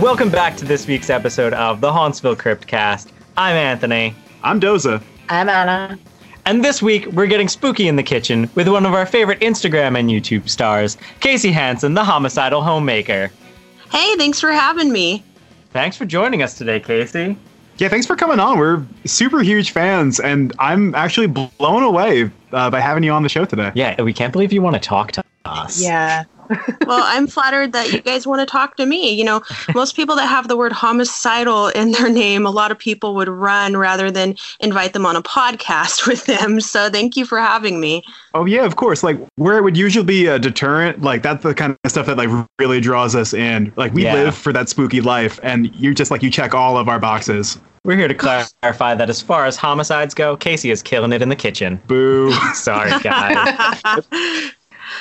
Welcome back to this week's episode of the Hauntsville Cryptcast. I'm Anthony. I'm Doza. I'm Anna. And this week, we're getting spooky in the kitchen with one of our favorite Instagram and YouTube stars, Casey Hansen, the homicidal homemaker. Hey, thanks for having me. Thanks for joining us today, Casey. Yeah, thanks for coming on. We're super huge fans, and I'm actually blown away uh, by having you on the show today. Yeah, we can't believe you want to talk to us. Yeah. well, I'm flattered that you guys want to talk to me. You know, most people that have the word homicidal in their name, a lot of people would run rather than invite them on a podcast with them. So thank you for having me. Oh yeah, of course. Like where it would usually be a deterrent, like that's the kind of stuff that like really draws us in. Like we Yeah. live for that spooky life, and you're just like you check all of our boxes. We're here to clarify that as far as homicides go, Casey is killing it in the kitchen. Boo. Sorry, guys.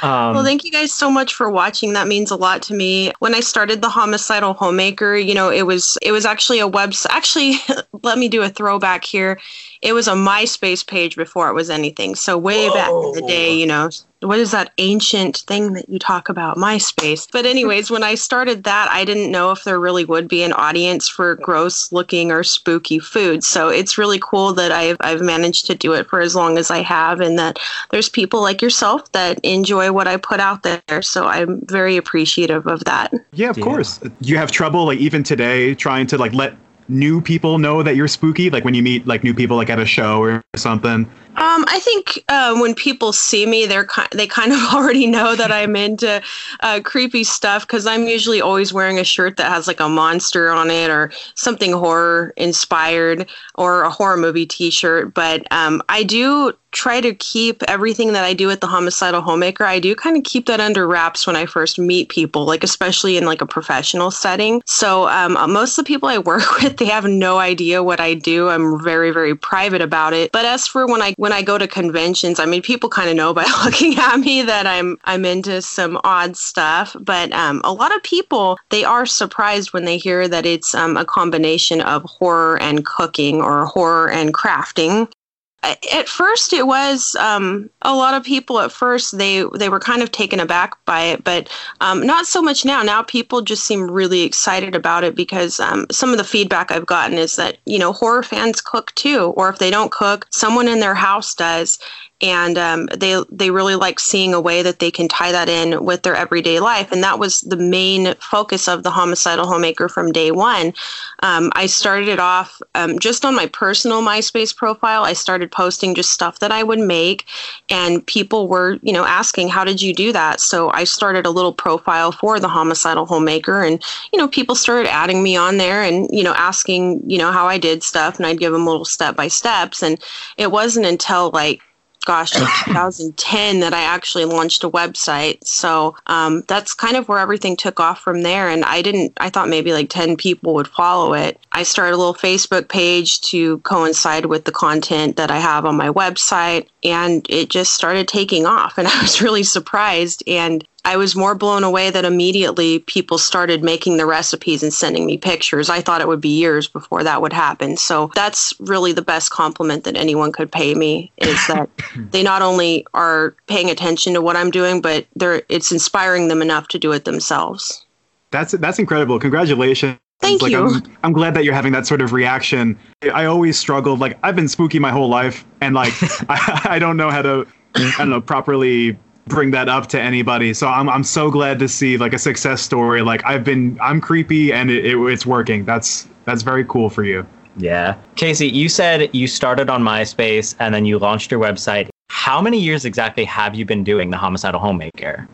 Um, well, thank you guys so much for watching. That means a lot to me. When I started the Homicidal Homemaker, you know, it was it was actually a website. Actually, let me do a throwback here. It was a MySpace page before it was anything. So way back in the day, you know, what is that ancient thing that you talk about, MySpace? But anyways, when I started that, I didn't know if there really would be an audience for gross looking or spooky food. So it's really cool that I've I've managed to do it for as long as I have and that there's people like yourself that enjoy what I put out there. So I'm very appreciative of that. Yeah, of Yeah. course. You have trouble like even today trying to like let new people know that you're spooky, like when you meet like new people like at a show or something. Um, I think uh, when people see me, they're ki- they kind of already know that I'm into uh, creepy stuff because I'm usually always wearing a shirt that has like a monster on it or something horror inspired or a horror movie T-shirt. But um, I do try to keep everything that I do at the Homicidal Homemaker. I do kind of keep that under wraps when I first meet people, like especially in like a professional setting. So um, most of the people I work with, they have no idea what I do. I'm very very private about it. But as for when I when I go to conventions, I mean, people kind of know by looking at me that I'm I'm into some odd stuff. But um, a lot of people they are surprised when they hear that it's um, a combination of horror and cooking or horror and crafting at first it was um, a lot of people at first they they were kind of taken aback by it but um, not so much now. Now people just seem really excited about it because um, some of the feedback i've gotten is that you know horror fans cook too or if they don't cook someone in their house does and um, they they really like seeing a way that they can tie that in with their everyday life. And that was the main focus of the homicidal homemaker from day one. Um, i started it off um, just on my personal myspace profile. I started posting just stuff that i would make. And people were you know asking how did you do that? So i started a little profile for the homicidal homemaker. And you know people started adding me on there and you know asking you know how i did stuff. And i'd give them little step by steps. And it wasn't until like gosh, 2010 that I actually launched a website. So um, that's kind of where everything took off from there. And I didn't, I thought maybe like 10 people would follow it. I started a little Facebook page to coincide with the content that I have on my website. And it just started taking off. And I was really surprised. And I was more blown away that immediately people started making the recipes and sending me pictures. I thought it would be years before that would happen. So that's really the best compliment that anyone could pay me is that they not only are paying attention to what I'm doing, but they're it's inspiring them enough to do it themselves. That's that's incredible. Congratulations. Thank like, you. I'm, I'm glad that you're having that sort of reaction. I always struggled. Like I've been spooky my whole life, and like I, I don't know how to, I don't know, properly bring that up to anybody. So I'm I'm so glad to see like a success story. Like I've been I'm creepy and it, it, it's working. That's that's very cool for you. Yeah. Casey, you said you started on MySpace and then you launched your website. How many years exactly have you been doing the Homicidal Homemaker?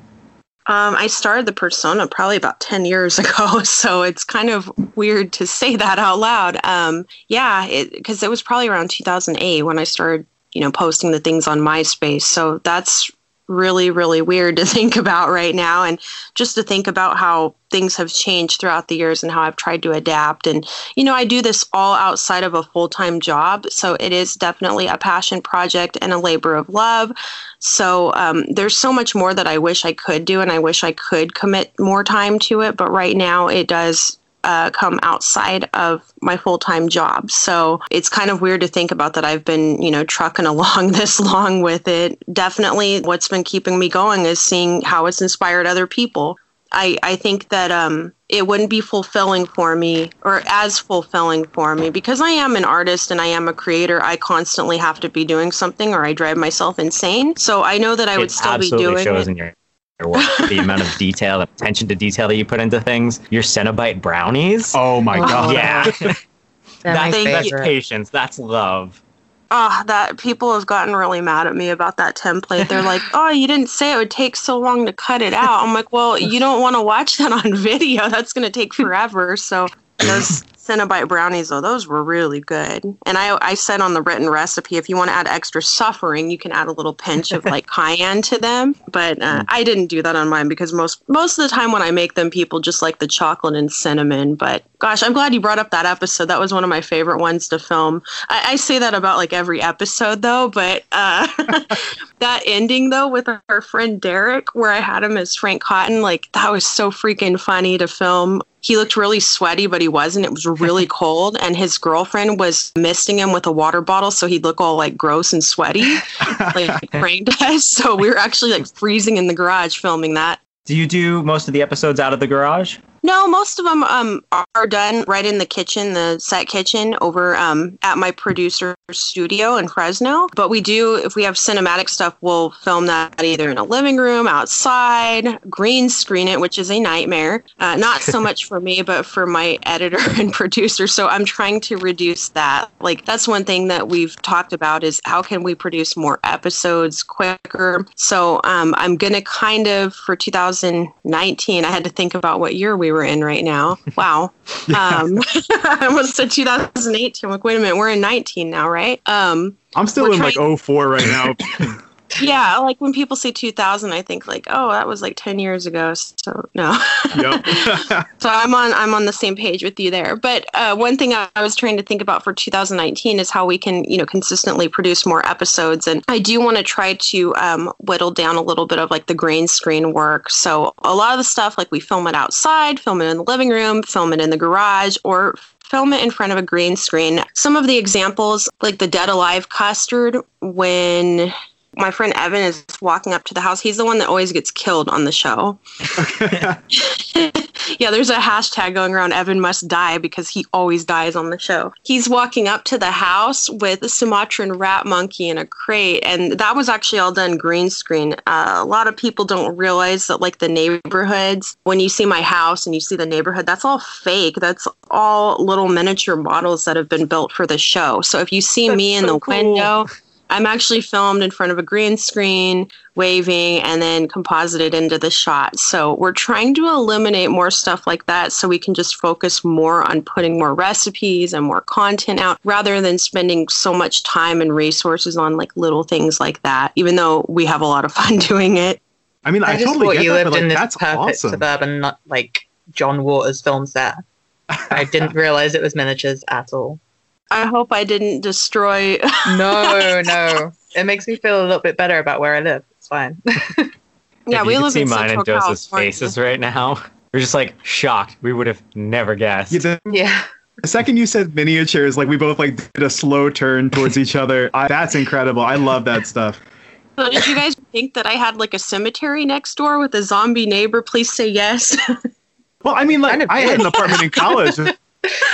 Um, I started the persona probably about 10 years ago, so it's kind of weird to say that out loud. Um, yeah, because it, it was probably around 2008 when I started, you know, posting the things on MySpace. So that's really, really weird to think about right now. And just to think about how things have changed throughout the years and how I've tried to adapt. And, you know, I do this all outside of a full time job. So it is definitely a passion project and a labor of love. So um, there's so much more that I wish I could do. And I wish I could commit more time to it. But right now it does uh, come outside of my full time job. So it's kind of weird to think about that I've been, you know, trucking along this long with it. Definitely what's been keeping me going is seeing how it's inspired other people. I, I think that um, it wouldn't be fulfilling for me or as fulfilling for me because I am an artist and I am a creator. I constantly have to be doing something or I drive myself insane. So I know that I would still be doing shows it. in your, your work the amount of detail, attention to detail that you put into things. Your Cenobite brownies. Oh my Oh. god. yeah, that's, that's patience. That's love. Oh, that people have gotten really mad at me about that template. They're like, "Oh, you didn't say it would take so long to cut it out." I'm like, "Well, you don't want to watch that on video. That's going to take forever." So those Cinnabite brownies, though, those were really good. And I, I said on the written recipe, if you want to add extra suffering, you can add a little pinch of like cayenne to them. But uh, I didn't do that on mine because most most of the time when I make them, people just like the chocolate and cinnamon. But gosh, I'm glad you brought up that episode. That was one of my favorite ones to film. I, I say that about like every episode though, but uh, that ending though with our friend Derek, where I had him as Frank Cotton, like that was so freaking funny to film. He looked really sweaty, but he wasn't. It was really cold, and his girlfriend was misting him with a water bottle, so he'd look all like gross and sweaty, like Frank does. So we were actually like freezing in the garage filming that. Do you do most of the episodes out of the garage? No, most of them um, are done right in the kitchen, the set kitchen over um, at my producer's studio in Fresno. But we do, if we have cinematic stuff, we'll film that either in a living room, outside, green screen it, which is a nightmare. Uh, not so much for me, but for my editor and producer. So I'm trying to reduce that. Like that's one thing that we've talked about is how can we produce more episodes quicker. So um, I'm gonna kind of for 2019, I had to think about what year we were in right now. Wow. Um, I almost said 2018. I'm like, wait a minute, we're in 19 now, right? Um, I'm still in like 04 right now. yeah, like when people say 2000, I think like, oh, that was like 10 years ago. So no. yep. So I'm on I'm on the same page with you there. But uh, one thing I, I was trying to think about for 2019 is how we can you know consistently produce more episodes, and I do want to try to um, whittle down a little bit of like the green screen work. So a lot of the stuff like we film it outside, film it in the living room, film it in the garage, or film it in front of a green screen. Some of the examples, like the Dead Alive custard, when my friend Evan is walking up to the house. He's the one that always gets killed on the show. yeah, there's a hashtag going around Evan must die because he always dies on the show. He's walking up to the house with a Sumatran rat monkey in a crate, and that was actually all done green screen. Uh, a lot of people don't realize that, like the neighborhoods, when you see my house and you see the neighborhood, that's all fake. That's all little miniature models that have been built for the show. So if you see That's me in the cool. window, I'm actually filmed in front of a green screen, waving, and then composited into the shot. So we're trying to eliminate more stuff like that so we can just focus more on putting more recipes and more content out rather than spending so much time and resources on like little things like that, even though we have a lot of fun doing it. I mean, I, I, just totally thought get you that, lived like, in this that's perfect awesome. suburban, not like John Waters films there. I didn't realize it was miniatures at all. I hope I didn't destroy. No, no. It makes me feel a little bit better about where I live. It's fine. yeah, if we could live see in mine Central and Joseph's California. faces right now. We're just like shocked. We would have never guessed. Yeah, the, yeah. the second you said miniatures, like we both like did a slow turn towards each other. I, that's incredible. I love that stuff. So did you guys think that I had like a cemetery next door with a zombie neighbor? Please say yes. Well, I mean, like I had an apartment in college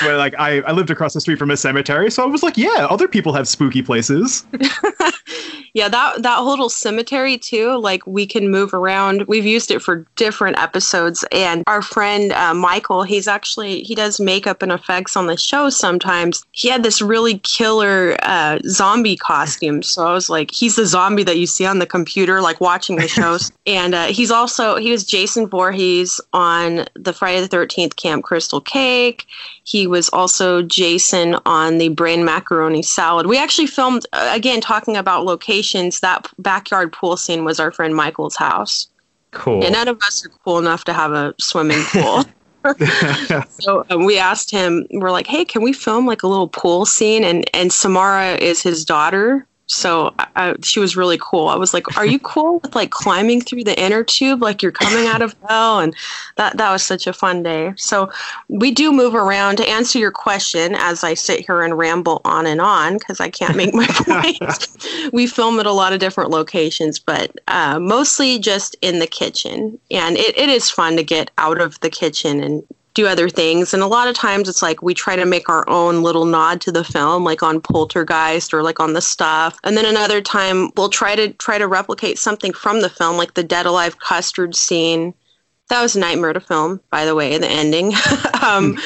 where like I, I lived across the street from a cemetery, so I was like, yeah, other people have spooky places. yeah, that that whole little cemetery too. Like we can move around. We've used it for different episodes. And our friend uh, Michael, he's actually he does makeup and effects on the show sometimes. He had this really killer uh, zombie costume. So I was like, he's the zombie that you see on the computer, like watching the shows. and uh, he's also he was Jason Voorhees on the Friday the Thirteenth Camp Crystal Cake. He was also Jason on the Brain Macaroni Salad. We actually filmed, uh, again, talking about locations. That backyard pool scene was our friend Michael's house. Cool. And none of us are cool enough to have a swimming pool. so um, we asked him, we're like, hey, can we film like a little pool scene? And, and Samara is his daughter. So I, she was really cool. I was like, "Are you cool with like climbing through the inner tube like you're coming out of hell?" And that that was such a fun day. So we do move around to answer your question as I sit here and ramble on and on because I can't make my point. we film at a lot of different locations, but uh, mostly just in the kitchen, and it, it is fun to get out of the kitchen and do other things. And a lot of times it's like we try to make our own little nod to the film, like on Poltergeist or like on the stuff. And then another time we'll try to try to replicate something from the film, like the Dead Alive custard scene. That was a nightmare to film, by the way, the ending. um,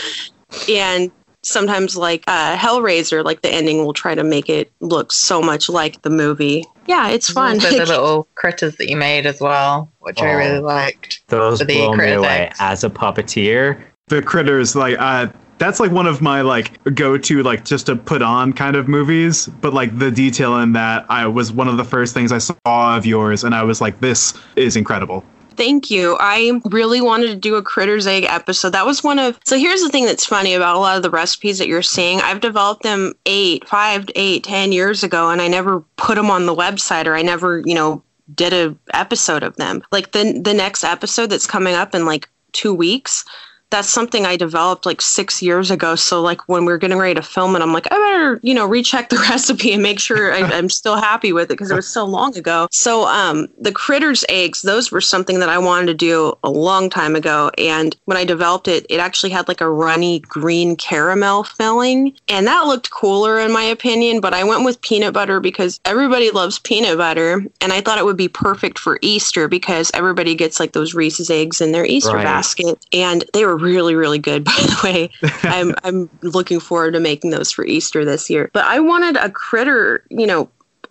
and sometimes like uh, Hellraiser, like the ending will try to make it look so much like the movie. Yeah, it's fun. Also the little critters that you made as well, which oh, I really liked. Those blow me away. As a puppeteer, the critters like uh that's like one of my like go-to like just to put on kind of movies but like the detail in that i was one of the first things i saw of yours and i was like this is incredible Thank you. I really wanted to do a Critter's Egg episode. That was one of. So here's the thing that's funny about a lot of the recipes that you're seeing. I've developed them eight, five, eight, ten years ago, and I never put them on the website, or I never, you know, did a episode of them. Like the the next episode that's coming up in like two weeks that's something I developed like six years ago. So like when we are getting ready to film it, I'm like, I better, you know, recheck the recipe and make sure I, am still happy with it because it was so long ago. So um, the critters eggs, those were something that I wanted to do a long time ago. And when I developed it, it actually had like a runny green caramel filling. And that looked cooler in my opinion. But I went with peanut butter because everybody loves peanut butter. And I thought it would be perfect for Easter because everybody gets like those Reese's eggs in their Easter right. basket. And they were really, really good, by the way. I'm, I'm looking forward to making those for Easter this year. But I wanted a critter, you know,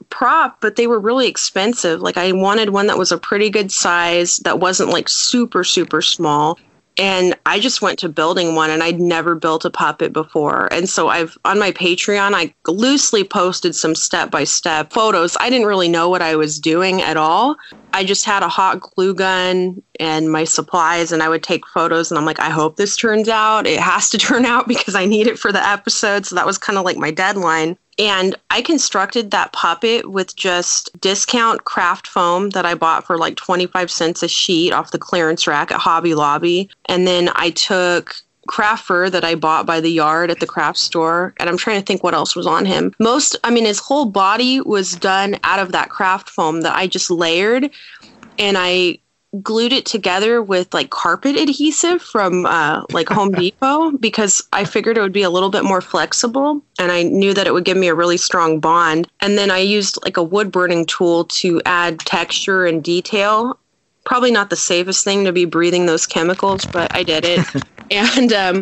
prop, but they were really expensive. Like I wanted one that was a pretty good size, that wasn't like super, super small and I just went to building one and I'd never built a puppet before. And so I've on my Patreon, I loosely posted some step by step photos. I didn't really know what I was doing at all. I just had a hot glue gun and my supplies and I would take photos and I'm like, I hope this turns out. It has to turn out because I need it for the episode. So that was kind of like my deadline. And I constructed that puppet with just discount craft foam that I bought for like 25 cents a sheet off the clearance rack at Hobby Lobby. And then I took craft fur that I bought by the yard at the craft store. And I'm trying to think what else was on him. Most, I mean, his whole body was done out of that craft foam that I just layered. And I glued it together with like carpet adhesive from uh, like Home Depot because I figured it would be a little bit more flexible and I knew that it would give me a really strong bond. And then I used like a wood burning tool to add texture and detail. Probably not the safest thing to be breathing those chemicals, but I did it. and um,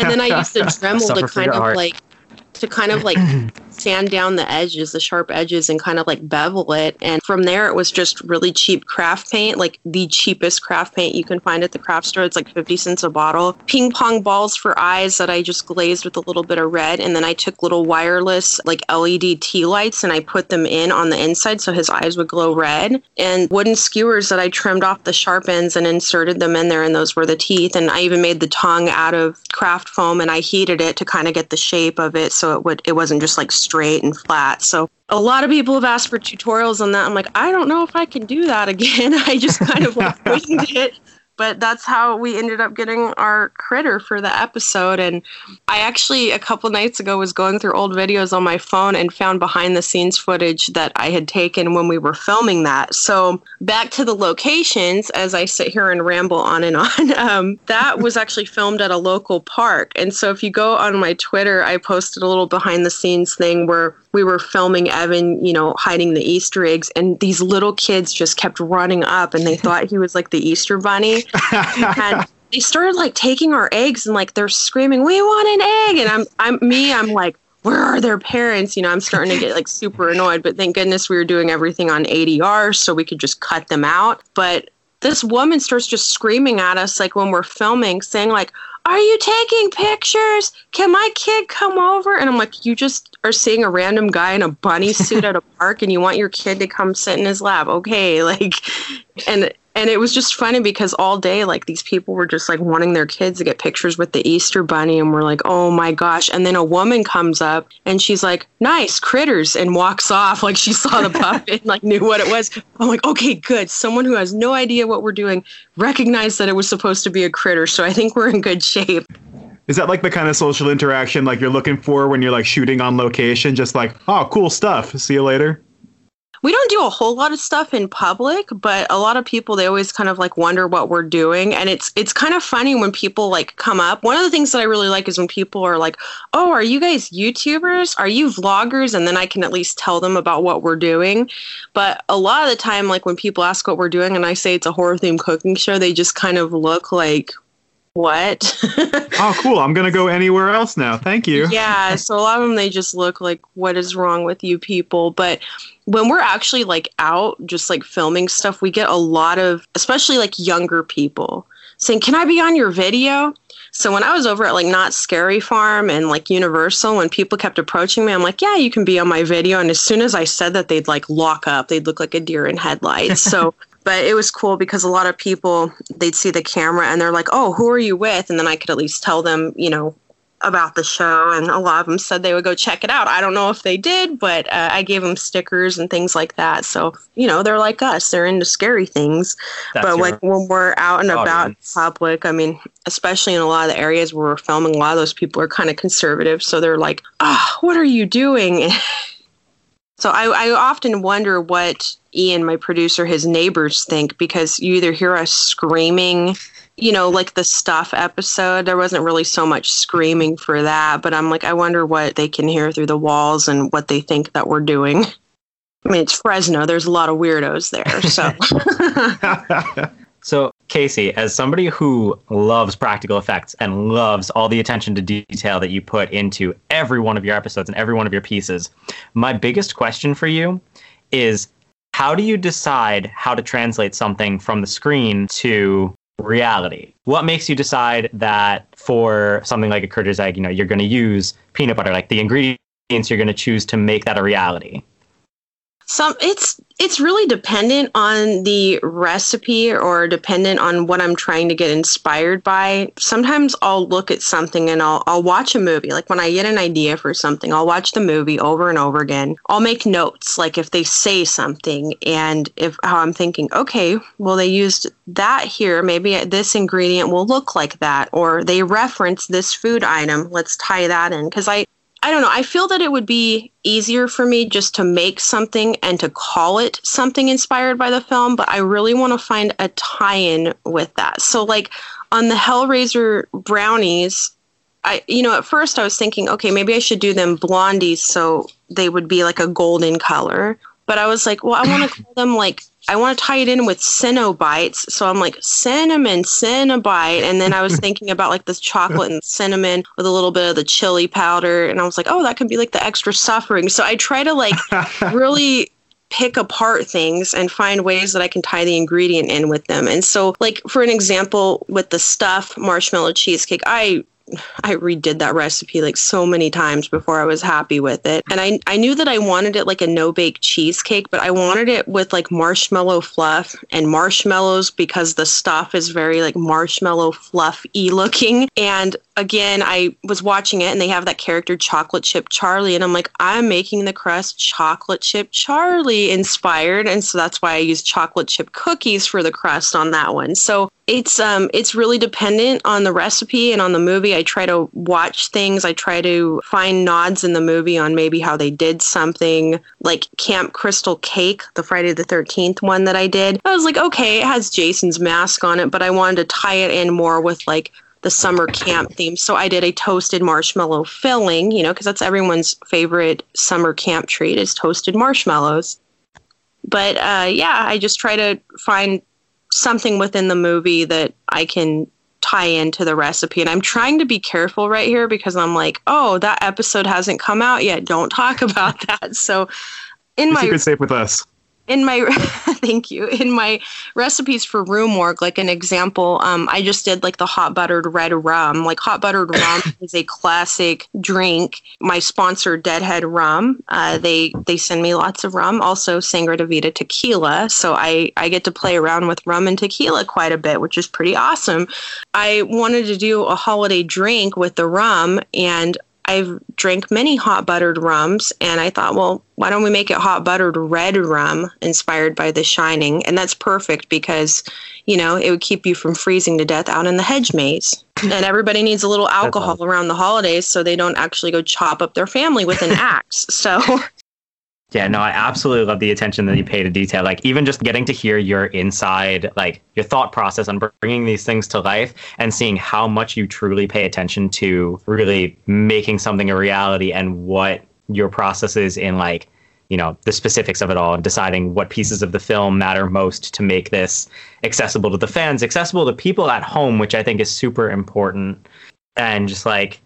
and then I used a Dremel to kind of heart. like to kind of like sand down the edges, the sharp edges, and kind of like bevel it. And from there, it was just really cheap craft paint, like the cheapest craft paint you can find at the craft store. It's like 50 cents a bottle. Ping pong balls for eyes that I just glazed with a little bit of red. And then I took little wireless, like LED tea lights, and I put them in on the inside so his eyes would glow red. And wooden skewers that I trimmed off the sharp ends and inserted them in there, and those were the teeth. And I even made the tongue out of craft foam and I heated it to kind of get the shape of it so it would it wasn't just like straight and flat. So a lot of people have asked for tutorials on that. I'm like, I don't know if I can do that again. I just kind of like winged it but that's how we ended up getting our critter for the episode. And I actually, a couple nights ago, was going through old videos on my phone and found behind the scenes footage that I had taken when we were filming that. So, back to the locations, as I sit here and ramble on and on, um, that was actually filmed at a local park. And so, if you go on my Twitter, I posted a little behind the scenes thing where we were filming Evan, you know, hiding the Easter eggs, and these little kids just kept running up and they thought he was like the Easter bunny. and they started like taking our eggs and like they're screaming, We want an egg. And I'm I'm me, I'm like, where are their parents? You know, I'm starting to get like super annoyed, but thank goodness we were doing everything on ADR so we could just cut them out. But this woman starts just screaming at us like when we're filming, saying like, are you taking pictures? Can my kid come over? And I'm like, you just are seeing a random guy in a bunny suit at a park and you want your kid to come sit in his lap. Okay. Like, and, and it was just funny because all day like these people were just like wanting their kids to get pictures with the easter bunny and we're like oh my gosh and then a woman comes up and she's like nice critters and walks off like she saw the puppet and like knew what it was i'm like okay good someone who has no idea what we're doing recognized that it was supposed to be a critter so i think we're in good shape Is that like the kind of social interaction like you're looking for when you're like shooting on location? Just like, oh, cool stuff. See you later. We don't do a whole lot of stuff in public but a lot of people they always kind of like wonder what we're doing. And it's it's kind of funny when people like come up. One of the things that i really like is when people are like oh are you guys youtubers? Are you vloggers? And then i can at least tell them about what we're doing. But a lot of the time like when people ask what we're doing and i say it's a horror themed cooking show they just kind of look like what Oh, cool. I'm gonna go anywhere else now. Thank you. yeah so a lot of them they just look like what is wrong with you people but when we're actually like out just like filming stuff we get a lot of especially like younger people saying can i be on your video so when i was over at like Knott's Scary Farm and like universal when people kept approaching me i'm like yeah you can be on my video and as soon as i said that they'd like lock up they'd look like a deer in headlights so but it was cool because a lot of people they'd see the camera and they're like oh who are you with? And then i could at least tell them you know about the show and a lot of them said they would go check it out. I don't know if they did but uh, i gave them stickers and things like that. So you know they're like us they're into scary things. That's but like when we're out and about in public i mean especially in a lot of the areas where we're filming a lot of those people are kind of conservative. So they're like ah what are you doing so I, I often wonder what ian my producer his neighbors think because you either hear us screaming you know like the stuff episode. There wasn't really so much screaming for that but i'm like i wonder what they can hear through the walls and what they think that we're doing. I mean it's fresno. There's a lot of weirdos there so So, Casey, as somebody who loves practical effects and loves all the attention to detail that you put into every one of your episodes and every one of your pieces, my biggest question for you is how do you decide how to translate something from the screen to reality? What makes you decide that for something like a Critter's Egg, you know, you're going to use peanut butter, like the ingredients you're going to choose to make that a reality? Some it's it's really dependent on the recipe or dependent on what I'm trying to get inspired by. Sometimes I'll look at something and I'll I'll watch a movie. Like when I get an idea for something, I'll watch the movie over and over again. I'll make notes like if they say something and if how I'm thinking, okay, well they used that here, maybe this ingredient will look like that or they reference this food item. Let's tie that in cuz I I don't know. I feel that it would be easier for me just to make something and to call it something inspired by the film, but I really want to find a tie in with that. So, like on the Hellraiser brownies, I, you know, at first I was thinking, okay, maybe I should do them blondies so they would be like a golden color. But I was like, well, I want to call them like I want to tie it in with Cinnabites. So I'm like, cinnamon, Cinnabite. And then I was thinking about like this chocolate and cinnamon with a little bit of the chili powder. And I was like, oh, that could be like the extra suffering. So I try to like really pick apart things and find ways that I can tie the ingredient in with them. And so, like, for an example, with the stuff marshmallow cheesecake, I I redid that recipe like so many times before I was happy with it. And I, I knew that I wanted it like a no bake cheesecake, but I wanted it with like marshmallow fluff and marshmallows because the stuff is very like marshmallow fluffy looking. And again, I was watching it and they have that character Chocolate Chip Charlie. And I'm like, I'm making the crust Chocolate Chip Charlie inspired. And so that's why I use chocolate chip cookies for the crust on that one. So it's um it's really dependent on the recipe and on the movie. I try to watch things. I try to find nods in the movie on maybe how they did something like Camp Crystal Cake, the Friday the 13th one that I did. I was like, okay, it has Jason's mask on it, but I wanted to tie it in more with like the summer camp theme. So I did a toasted marshmallow filling, you know, because that's everyone's favorite summer camp treat is toasted marshmallows. But uh, yeah, I just try to find something within the movie that I can tie into the recipe. And I'm trying to be careful right here because I'm like, oh, that episode hasn't come out yet. Don't talk about that. So in Your my secret's safe with us. In my thank you in my recipes for room work like an example um, i just did like the hot buttered red rum. Like hot buttered rum is a classic drink. My sponsor deadhead rum uh, they they send me lots of rum. Also sangre de vida tequila. So i i get to play around with rum and tequila quite a bit which is pretty awesome. I wanted to do a holiday drink with the rum and I've drank many hot buttered rums, and I thought, well, why don't we make it hot buttered red rum inspired by The Shining? And that's perfect because, you know, it would keep you from freezing to death out in the hedge maze. and everybody needs a little alcohol awesome. around the holidays so they don't actually go chop up their family with an axe. So yeah, no, I absolutely love the attention that you pay to detail. Like even just getting to hear your inside, like your thought process on bringing these things to life and seeing how much you truly pay attention to really making something a reality and what your process is in like, you know, the specifics of it all and deciding what pieces of the film matter most to make this accessible to the fans, accessible to people at home, which I think is super important. And just like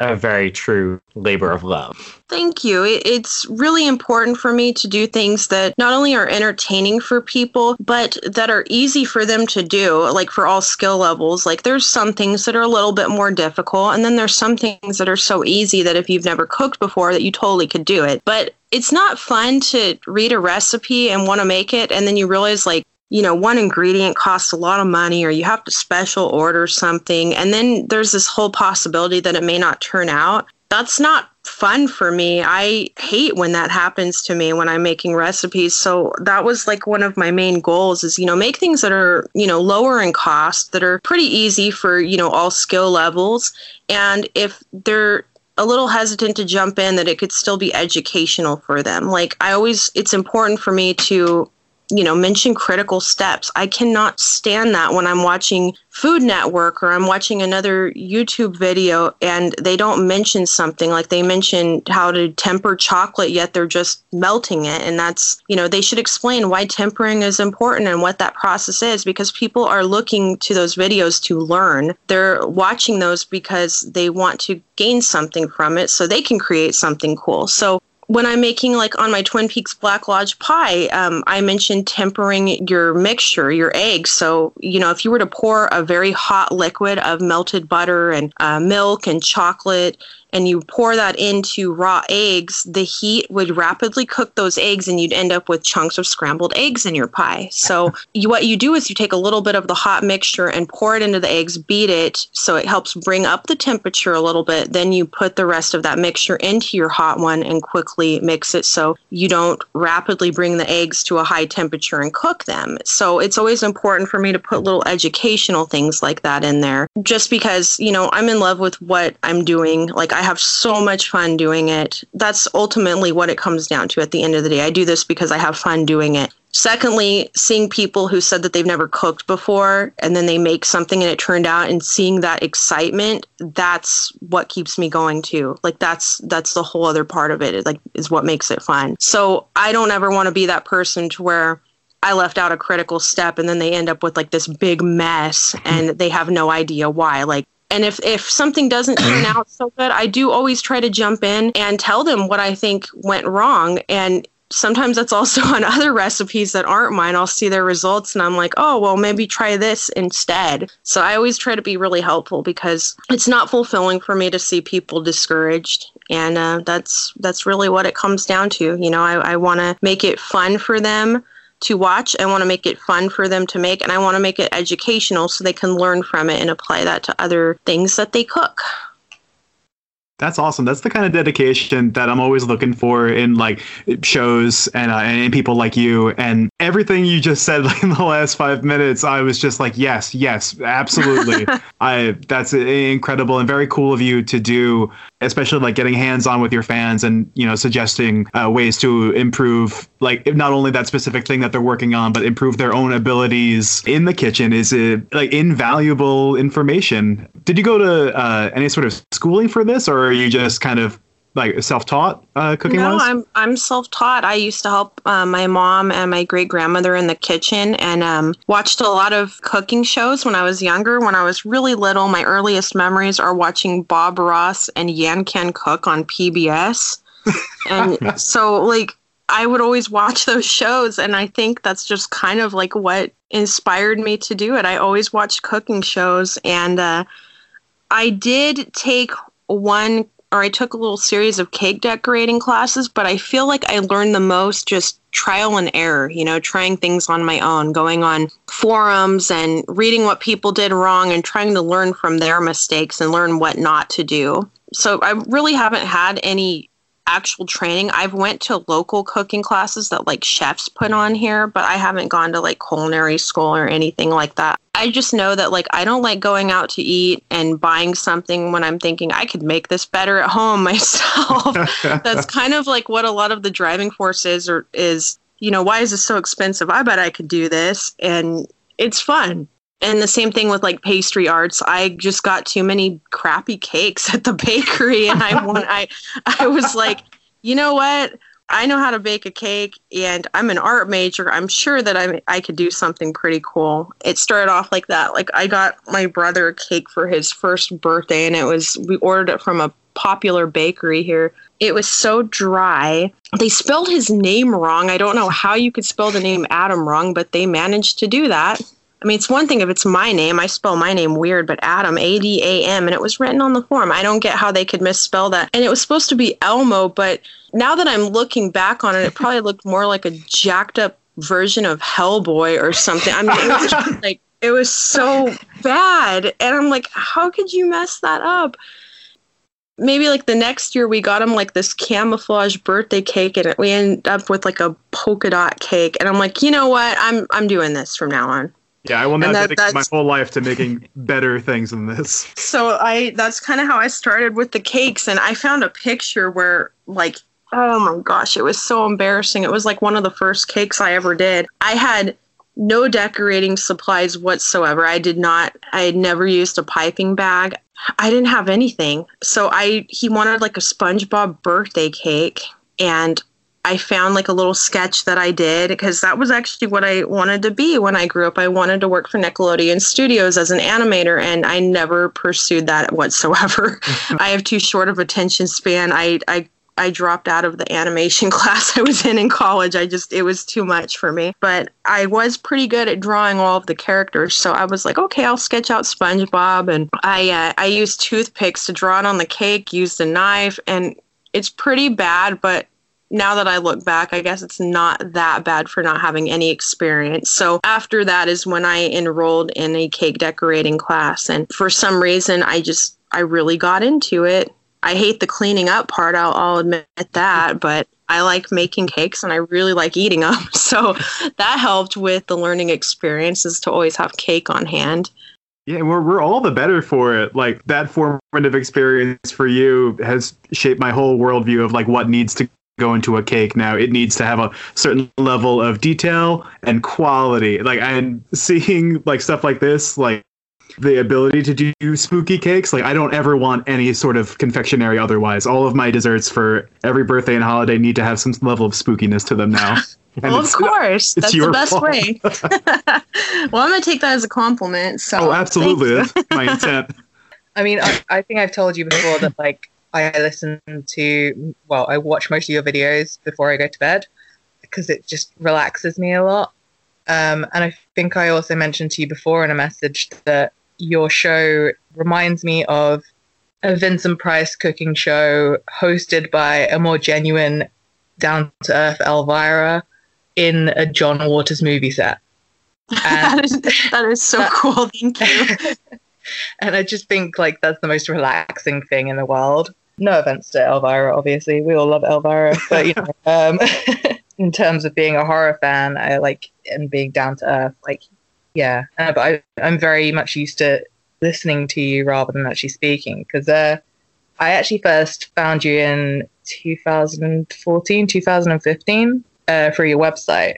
a very true labor of love. Thank you. It's really important for me to do things that not only are entertaining for people, but that are easy for them to do, like for all skill levels. Like there's some things that are a little bit more difficult, and then there's some things that are so easy that if you've never cooked before, that you totally could do it. But it's not fun to read a recipe and want to make it, and then you realize, like, you know, one ingredient costs a lot of money or you have to special order something. And then there's this whole possibility that it may not turn out. That's not fun for me. I hate when that happens to me when I'm making recipes. So that was like one of my main goals is, you know, make things that are, you know, lower in cost, that are pretty easy for, you know, all skill levels. And if they're a little hesitant to jump in that it could still be educational for them. Like I always it's important for me to you know, mention critical steps. I cannot stand that when I'm watching Food Network or I'm watching another YouTube video and they don't mention something like they mention how to temper chocolate, yet they're just melting it. And that's, you know, they should explain why tempering is important and what that process is because people are looking to those videos to learn. They're watching those because they want to gain something from it so they can create something cool. So when I'm making like on my Twin Peaks Black Lodge pie, um, I mentioned tempering your mixture, your eggs. So, you know, if you were to pour a very hot liquid of melted butter and uh, milk and chocolate and you pour that into raw eggs, the heat would rapidly cook those eggs and you'd end up with chunks of scrambled eggs in your pie. So, you, what you do is you take a little bit of the hot mixture and pour it into the eggs, beat it so it helps bring up the temperature a little bit. Then you put the rest of that mixture into your hot one and quickly mix it so you don't rapidly bring the eggs to a high temperature and cook them. So, it's always important for me to put little educational things like that in there just because, you know, I'm in love with what I'm doing. Like, I have so much fun doing it. That's ultimately what it comes down to at the end of the day. I do this because I have fun doing it. Secondly, seeing people who said that they've never cooked before and then they make something and it turned out and seeing that excitement, that's what keeps me going too. Like that's that's the whole other part of it. it like is what makes it fun. So I don't ever want to be that person to where I left out a critical step and then they end up with like this big mess and they have no idea why. Like and if if something doesn't turn out so good i do always try to jump in and tell them what i think went wrong. And sometimes that's also on other recipes that aren't mine. I'll see their results and i'm like oh well maybe try this instead. So i always try to be really helpful because it's not fulfilling for me to see people discouraged. And uh, that's that's really what it comes down to. You know i, I want to make it fun for them to watch. I want to make it fun for them to make, and I want to make it educational so they can learn from it and apply that to other things that they cook. That's awesome. That's the kind of dedication that I'm always looking for in like shows and uh, and people like you. And everything you just said like in the last five minutes, I was just like, yes, yes, absolutely. I that's incredible and very cool of you to do, especially like getting hands on with your fans and you know suggesting uh, ways to improve like not only that specific thing that they're working on, but improve their own abilities in the kitchen. Is it like invaluable information? Did you go to uh, any sort of schooling for this, or are you just kind of like self-taught uh, cooking no i'm i'm self-taught i used to help uh, my mom and my great grandmother in the kitchen and um, watched a lot of cooking shows when i was younger when i was really little my earliest memories are watching bob ross and yan can cook on pbs and so like I would always watch those shows. And I think that's just kind of like what inspired me to do it. I always watched cooking shows. And uh, I did take one or I took a little series of cake decorating classes, but I feel like I learned the most just trial and error, you know, trying things on my own, going on forums and reading what people did wrong and trying to learn from their mistakes and learn what not to do. So I really haven't had any actual training. I've went to local cooking classes that like chefs put on here, but I haven't gone to like culinary school or anything like that. I just know that like I don't like going out to eat and buying something when I'm thinking I could make this better at home myself. That's kind of like what a lot of the driving force is or is, you know, why is this so expensive? I bet I could do this and it's fun. And the same thing with like pastry arts. I just got too many crappy cakes at the bakery and I want I I was like, you know what? I know how to bake a cake and I'm an art major. I'm sure that I I could do something pretty cool. It started off like that. Like I got my brother a cake for his first birthday and it was we ordered it from a popular bakery here. It was so dry. They spelled his name wrong. I don't know how you could spell the name Adam wrong, but they managed to do that. I mean, it's one thing if it's my name. I spell my name weird, but Adam, A D A M, and it was written on the form. I don't get how they could misspell that. And it was supposed to be Elmo, but now that I'm looking back on it, it probably looked more like a jacked up version of Hellboy or something. I mean, it was just like, it was so bad. And I'm like, how could you mess that up? Maybe like the next year we got him like this camouflage birthday cake and we end up with like a polka dot cake. And I'm like, you know what? I'm I'm doing this from now on. Yeah, I will not that- dedicate my whole life to making better things than this. so i that's kind of how i started with the cakes and i found a picture where like oh my gosh it was so embarrassing. It was like one of the first cakes i ever did. I had no decorating supplies whatsoever. I did not i had never used a piping bag. I didn't have anything. So i he wanted like a spongebob birthday cake and I found like a little sketch that I did because that was actually what I wanted to be when I grew up. I wanted to work for Nickelodeon Studios as an animator, and I never pursued that whatsoever. I have too short of attention span. I, I I dropped out of the animation class I was in in college. I just it was too much for me. But I was pretty good at drawing all of the characters, so I was like, okay, I'll sketch out SpongeBob, and I uh, I used toothpicks to draw it on the cake, used a knife, and it's pretty bad, but now that I look back, I guess it's not that bad for not having any experience. So after that is when I enrolled in a cake decorating class. And for some reason, I just, I really got into it. I hate the cleaning up part, I'll, I'll admit that, but I like making cakes and I really like eating them. So that helped with the learning experiences to always have cake on hand. Yeah, we're we're all the better for it. Like that formative experience for you has shaped my whole worldview of like what needs to go into a cake now. It needs to have a certain level of detail and quality. Like and seeing like stuff like this, like the ability to do spooky cakes, like I don't ever want any sort of confectionery otherwise. All of my desserts for every birthday and holiday need to have some level of spookiness to them now. Well, of course. it's That's your the best fault. way. well, I'm going to take that as a compliment. So Oh, absolutely. That's my intent. I mean, I, I think I've told you before that like I listen to well, I watch most of your videos before I go to bed because it just relaxes me a lot. Um, and I think I also mentioned to you before in a message that your show reminds me of a Vincent Price cooking show hosted by a more genuine, down to earth Elvira in a John Waters movie set. that, is, that is so that- cool. Thank you. and I just think like that's the most relaxing thing in the world. No offense to Elvira, obviously, we all love Elvira, but you know, um, in terms of being a horror fan, I like and being down to earth, like yeah. Uh, but I, I'm very much used to listening to you rather than actually speaking because uh, I actually first found you in 2014, 2015 uh, through your website.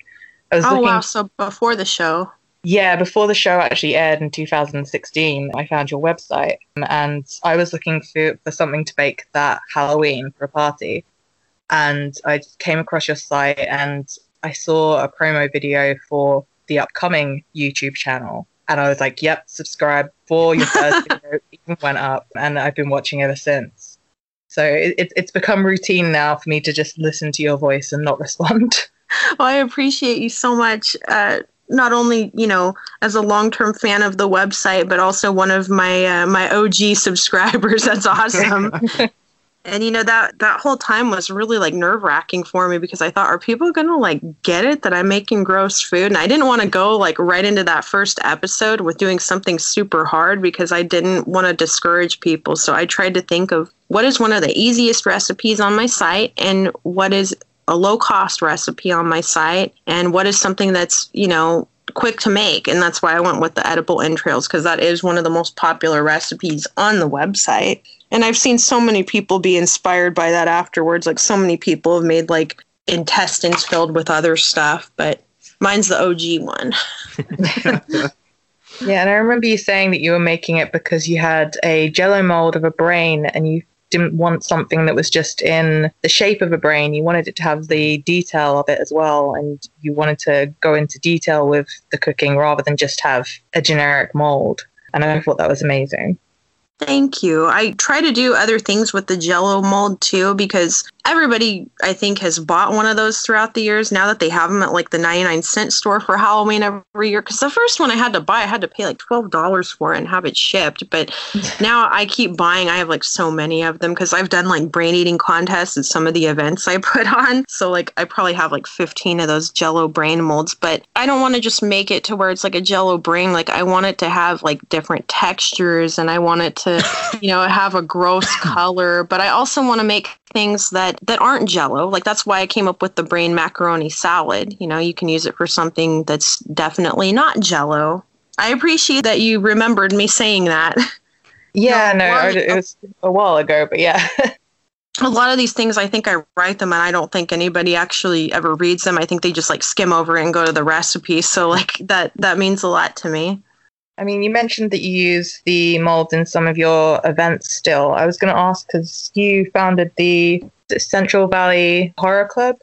I was Oh, looking wow. So before the show. Yeah, before the show actually aired in 2016, I found your website and I was looking for, for something to bake that Halloween for a party. And I came across your site and I saw a promo video for the upcoming YouTube channel. And I was like, yep, subscribe for your first video, even went up. And I've been watching ever since. So it, it, it's become routine now for me to just listen to your voice and not respond. Well, I appreciate you so much. Uh, not only you know as a long-term fan of the website, but also one of my uh, my OG subscribers. That's awesome. and you know that that whole time was really like nerve-wracking for me because i thought are people gonna like get it that i'm making gross food and i didn't want to go like right into that first episode with doing something super hard because i didn't want to discourage people so i tried to think of what is one of the easiest recipes on my site and what is a low cost recipe on my site and what is something that's you know quick to make and that's why i went with the edible entrails because that is one of the most popular recipes on the website and I've seen so many people be inspired by that afterwards. Like so many people have made like intestines filled with other stuff, but mine's the OG one. yeah, and I remember you saying that you were making it because you had a jello mold of a brain and you didn't want something that was just in the shape of a brain. You wanted it to have the detail of it as well. And you wanted to go into detail with the cooking rather than just have a generic mold. And I thought that was amazing. Thank you. I try to do other things with the jello mold too because everybody I think has bought one of those throughout the years now that they have them at like the 99 cent store for Halloween every year. Cuz the first one I had to buy I had to pay like $12 for it and have it shipped. But now I keep buying I have like so many of them cuz I've done like brain eating contests at some of the events I put on. So like I probably have like 15 of those jello brain molds but I don't want to just make it to where it's like a jello brain. Like I want it to have like different textures and I want it to you know have a gross color. But I also want to make things that that aren't jello. Like that's why i came up with the brain macaroni salad. You know you can use it for something that's definitely not jello. I appreciate that you remembered me saying that. Yeah no, no it was a while ago but yeah. A lot of these things i think i write them and i don't think anybody actually ever reads them. I think they just like skim over it and go to the recipe. So like that that means a lot to me. I mean, you mentioned that you use the molds in some of your events still. I was going to ask because you founded the Central Valley Horror Club.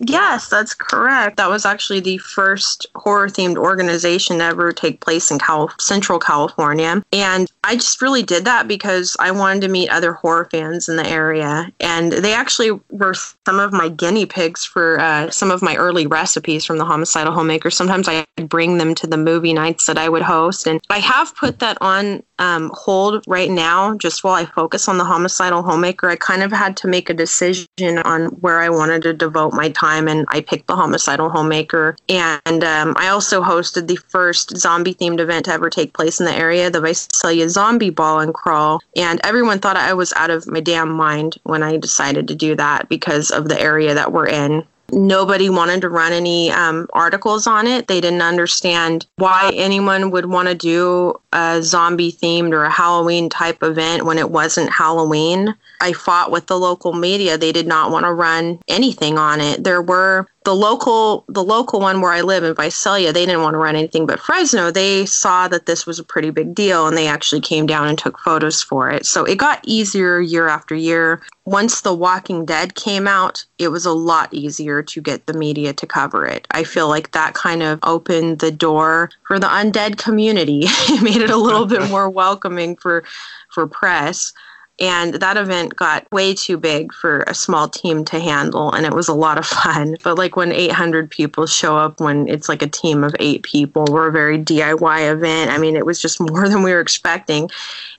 Yes, that's correct. That was actually the first horror themed organization to ever take place in Cal- Central California. And I just really did that because I wanted to meet other horror fans in the area. And they actually were some of my guinea pigs for uh, some of my early recipes from the Homicidal Homemaker. Sometimes I bring them to the movie nights that I would host. And I have put that on um, hold right now just while I focus on the Homicidal Homemaker. I kind of had to make a decision on where I wanted to devote my time and I picked the Homicidal Homemaker. And um, I also hosted the first zombie themed event to ever take place in the area, the Visalia Zombie Ball and Crawl. And everyone thought I was out of my damn mind when I decided to do that because of the area that we're in. Nobody wanted to run any um, articles on it. They didn't understand why anyone would want to do a zombie themed or a Halloween type event when it wasn't Halloween. I fought with the local media. They did not want to run anything on it. There were the local the local one where I live in Visalia, they didn't want to run anything but Fresno. They saw that this was a pretty big deal and they actually came down and took photos for it. So it got easier year after year. Once The Walking Dead came out, it was a lot easier to get the media to cover it. I feel like that kind of opened the door for the undead community. it made it a little bit more welcoming for for press. And that event got way too big for a small team to handle, and it was a lot of fun. But like when 800 people show up, when it's like a team of eight people, we're a very DIY event. I mean, it was just more than we were expecting.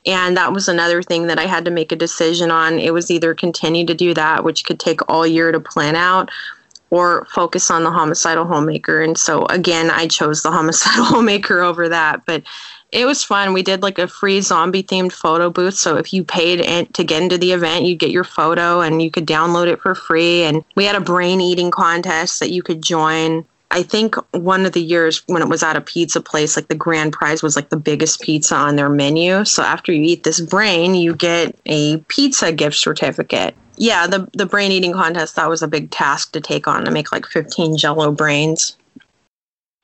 And that was another thing that I had to make a decision on. It was either continue to do that, which could take all year to plan out, or focus on the homicidal homemaker. And so again, I chose the homicidal homemaker over that. But it was fun. We did like a free zombie themed photo booth. So if you paid to get into the event, you'd get your photo and you could download it for free. And we had a brain eating contest that you could join. I think one of the years when it was at a pizza place, like the grand prize was like the biggest pizza on their menu. So after you eat this brain, you get a pizza gift certificate. Yeah, the the brain eating contest that was a big task to take on to make like 15 jello brains.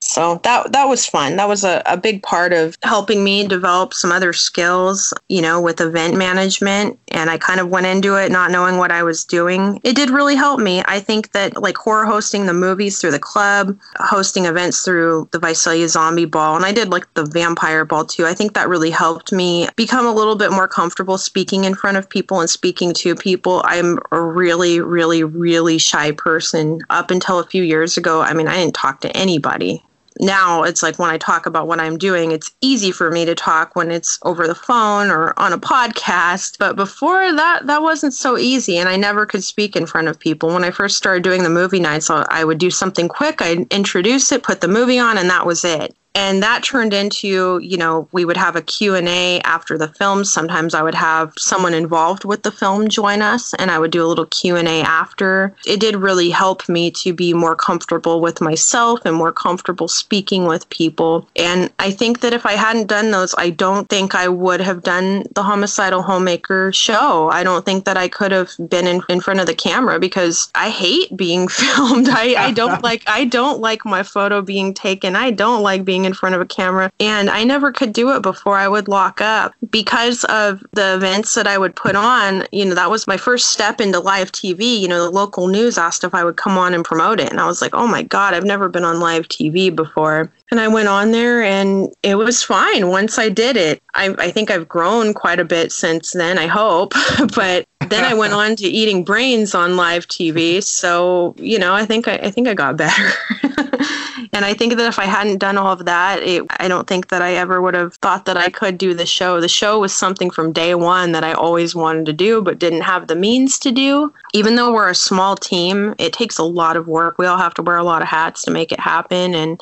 So that that was fun. That was a, a big part of helping me develop some other skills, you know, with event management. And I kind of went into it not knowing what I was doing. It did really help me. I think that like horror hosting the movies through the club, hosting events through the Visalia Zombie Ball, and I did like the Vampire Ball too. I think that really helped me become a little bit more comfortable speaking in front of people and speaking to people. I'm a really, really, really shy person. Up until a few years ago, I mean, I didn't talk to anybody now it's like when I talk about what I'm doing, it's easy for me to talk when it's over the phone or on a podcast. But before that, that wasn't so easy. And I never could speak in front of people. When I first started doing the movie nights, I would do something quick, I'd introduce it, put the movie on, and that was it and that turned into you know we would have a q&a after the film. Sometimes i would have someone involved with the film join us and i would do a little q&a after. It did really help me to be more comfortable with myself and more comfortable speaking with people. And i think that if i hadn't done those i don't think i would have done the homicidal homemaker show. I don't think that i could have been in, in front of the camera because i hate being filmed. I, I don't like i don't like my photo being taken. I don't like being in front of a camera. And I never could do it before I would lock up because of the events that I would put on. You know, that was my first step into live TV. You know, the local news asked if I would come on and promote it. And I was like, oh my God, I've never been on live TV before. And I went on there and it was fine once I did it. I, I think I've grown quite a bit since then, I hope. but then I went on to eating brains on live TV. So, you know, I think I, I think I got better. and I think that if I hadn't done all of that, it, I don't think that I ever would have thought that I could do the show. The show was something from day one that I always wanted to do, but didn't have the means to do. Even though we're a small team, it takes a lot of work. We all have to wear a lot of hats to make it happen. And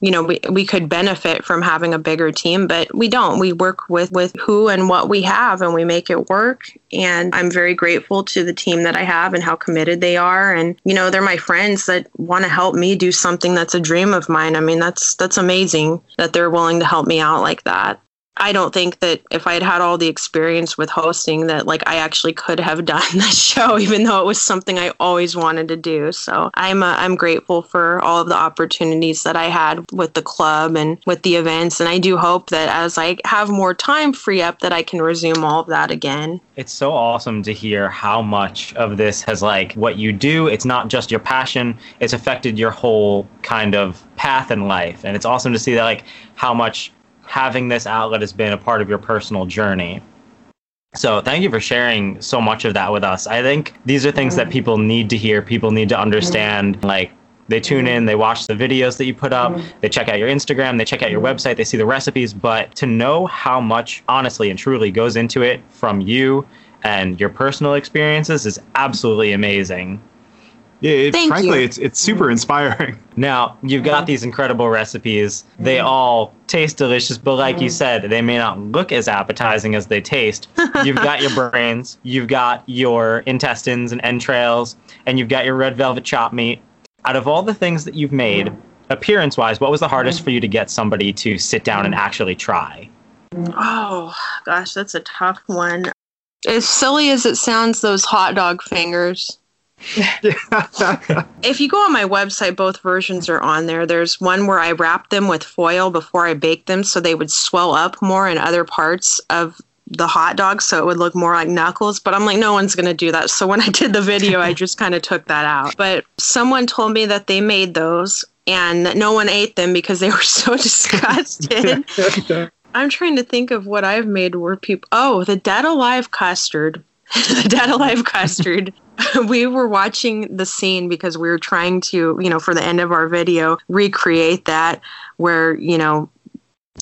you know we, we could benefit from having a bigger team but we don't. We work with with who and what we have and we make it work. And i'm very grateful to the team that i have and how committed they are. And you know they're my friends that want to help me do something that's a dream of mine. I mean that's that's amazing that they're willing to help me out like that I don't think that if I had had all the experience with hosting that like I actually could have done the show even though it was something I always wanted to do. So I'm uh, I'm grateful for all of the opportunities that I had with the club and with the events and I do hope that as I have more time free up that I can resume all of that again. It's so awesome to hear how much of this has like what you do, it's not just your passion, it's affected your whole kind of path in life and it's awesome to see that like how much having this outlet has been a part of your personal journey. So thank you for sharing so much of that with us. I think these are things that mm-hmm. people need to hear, people need to understand. Mm-hmm. Like they tune in, they watch the videos that you put up, mm-hmm. they check out your Instagram, they check out your website, they see the recipes, but to know how much honestly and truly goes into it from you and your personal experiences is absolutely amazing. Yeah, it, frankly, you. it's it's super inspiring. Now you've got uh-huh. these incredible recipes. They mm-hmm. all taste delicious, but like you mm-hmm. said, they may not look as appetizing as they taste. You've got your brains, you've got your intestines and entrails, and you've got your red velvet chop meat. Out of all the things that you've made, mm-hmm. appearance-wise, what was the hardest for you to get somebody to sit down and actually try? Oh gosh, that's a tough one. As silly as it sounds, those hot dog fingers if you go on my website, both versions are on there. There's one where I wrapped them with foil before I baked them so they would swell up more in other parts of the hot dog so it would look more like knuckles but i'm like no one's going to do that. So when i did the video i just kind of took that out. But someone told me that they made those and that no one ate them because they were so disgusted i'm trying to think of what i've made where people oh the dead alive custard. The dead alive custard we were watching the scene because we were trying to, you know, for the end of our video, recreate that where, you know,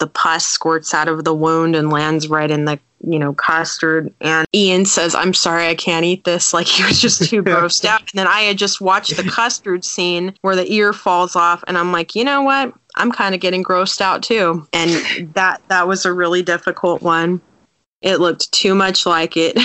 the pus squirts out of the wound and lands right in the, you know, custard. And Ian says, I'm sorry, I can't eat this. Like he was just too grossed out. And then I had just watched the custard scene where the ear falls off. And I'm like, you know what? I'm kind of getting grossed out too. And that that was a really difficult one. It looked too much like it.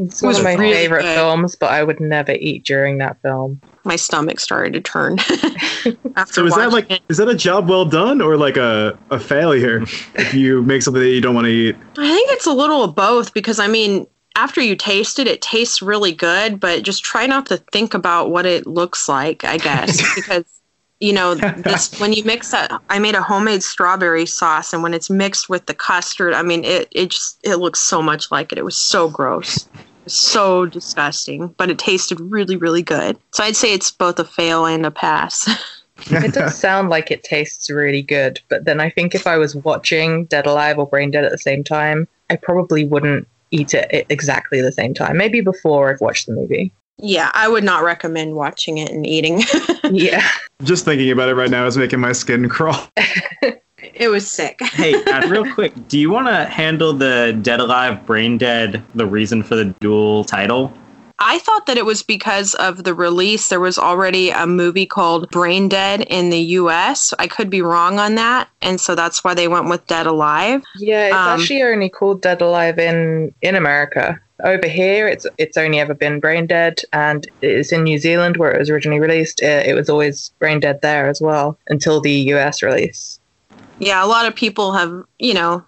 It's one of my really favorite good. films, but I would never eat during that film. My stomach started to turn. after so is that like it. is that a job well done or like a, a failure if you make something that you don't want to eat? I think it's a little of both because I mean after you taste it, it tastes really good, but just try not to think about what it looks like, I guess, because you know this when you mix that i made a homemade strawberry sauce and when it's mixed with the custard i mean it it just it looks so much like it it was so gross It was so disgusting but it tasted really really good so i'd say it's both a fail and a pass it does sound like it tastes really good, but then I think if I was watching Dead Alive or Brain Dead at the same time, I probably wouldn't eat it at exactly the same time. Maybe before I've watched the movie. yeah i would not recommend watching it and eating Yeah. Just thinking about it right now is making my skin crawl. It was sick Hey, uh, real quick, do you want to handle the Dead Alive, Brain Dead, the reason for the dual title? I thought that it was because of the release. There was already a movie called Brain Dead in the US. I could be wrong on that. And so that's why they went with Dead Alive. Yeah, it's Um, actually only called Dead Alive in in America. Over here, it's it's only ever been Brain Dead, and it's in New Zealand where it was originally released. It, it was always Brain Dead there as well until the US release. Yeah, a lot of people have, you know,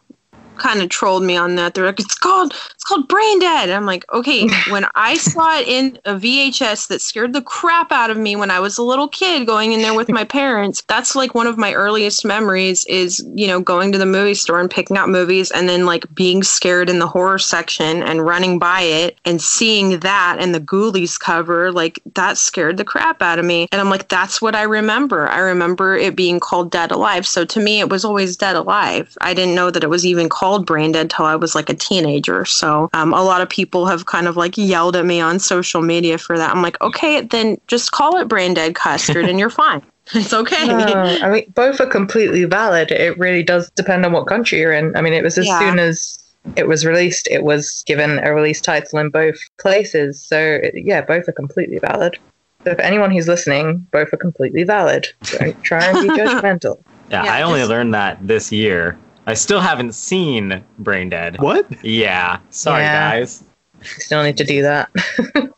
kind of trolled me on that. They're like, it's called it's called Brain Dead. I'm like, okay, when I saw it in a VHS that scared the crap out of me when I was a little kid going in there with my parents, that's like one of my earliest memories is, you know, going to the movie store and picking out movies and then like being scared in the horror section and running by it and seeing that and the Ghoulies cover, like that scared the crap out of me. And I'm like, that's what I remember. I remember it being called Dead Alive. So to me, it was always Dead Alive. I didn't know that it was even called Brain Dead till I was like a teenager. So um, a lot of people have kind of like yelled at me on social media for that. I'm like, okay, then just call it Brain Dead Custard and you're fine. It's okay. No, I mean, both are completely valid. It really does depend on what country you're in. I mean, it was as Yeah. soon as it was released, it was given a release title in both places. So, yeah, both are completely valid. So, if anyone who's listening, both are completely valid. Don't try and be judgmental. Yeah, Yeah, I only learned that this year. I still haven't seen Brain Dead. What? Yeah, sorry Yeah. guys. You still need to do that.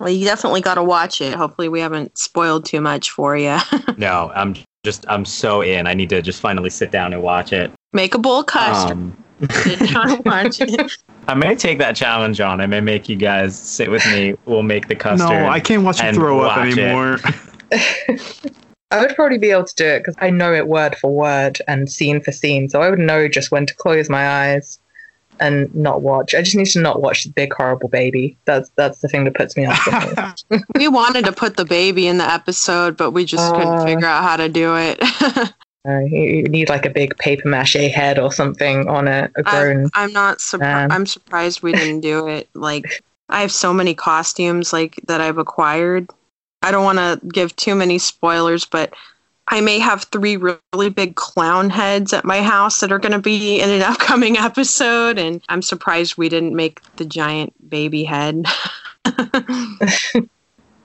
Well, you definitely got to watch it. Hopefully, we haven't spoiled too much for you. No, I'm just I'm so in. I need to just finally sit down and watch it. Make a bowl of custard. Um, Sit down and watch it. I may take that challenge on. I may make you guys sit with me. We'll make the custard. No, I can't watch you throw up watch it. anymore. I would probably be able to do it because I know it word for word and scene for scene. So I would know just when to close my eyes and not watch. I just need to not watch the big horrible baby. That's that's the thing that puts me off. the we wanted to put the baby in the episode, but we just couldn't Uh. figure out how to do it. Uh, you, you need like a big paper mache head or something on a, a I'm, grown. I'm not surprised. I'm surprised we didn't do it. Like, I have so many costumes like that I've acquired. I don't want to give too many spoilers, but I may have three really big clown heads at my house that are going to be in an upcoming episode, and I'm surprised we didn't make the giant baby head.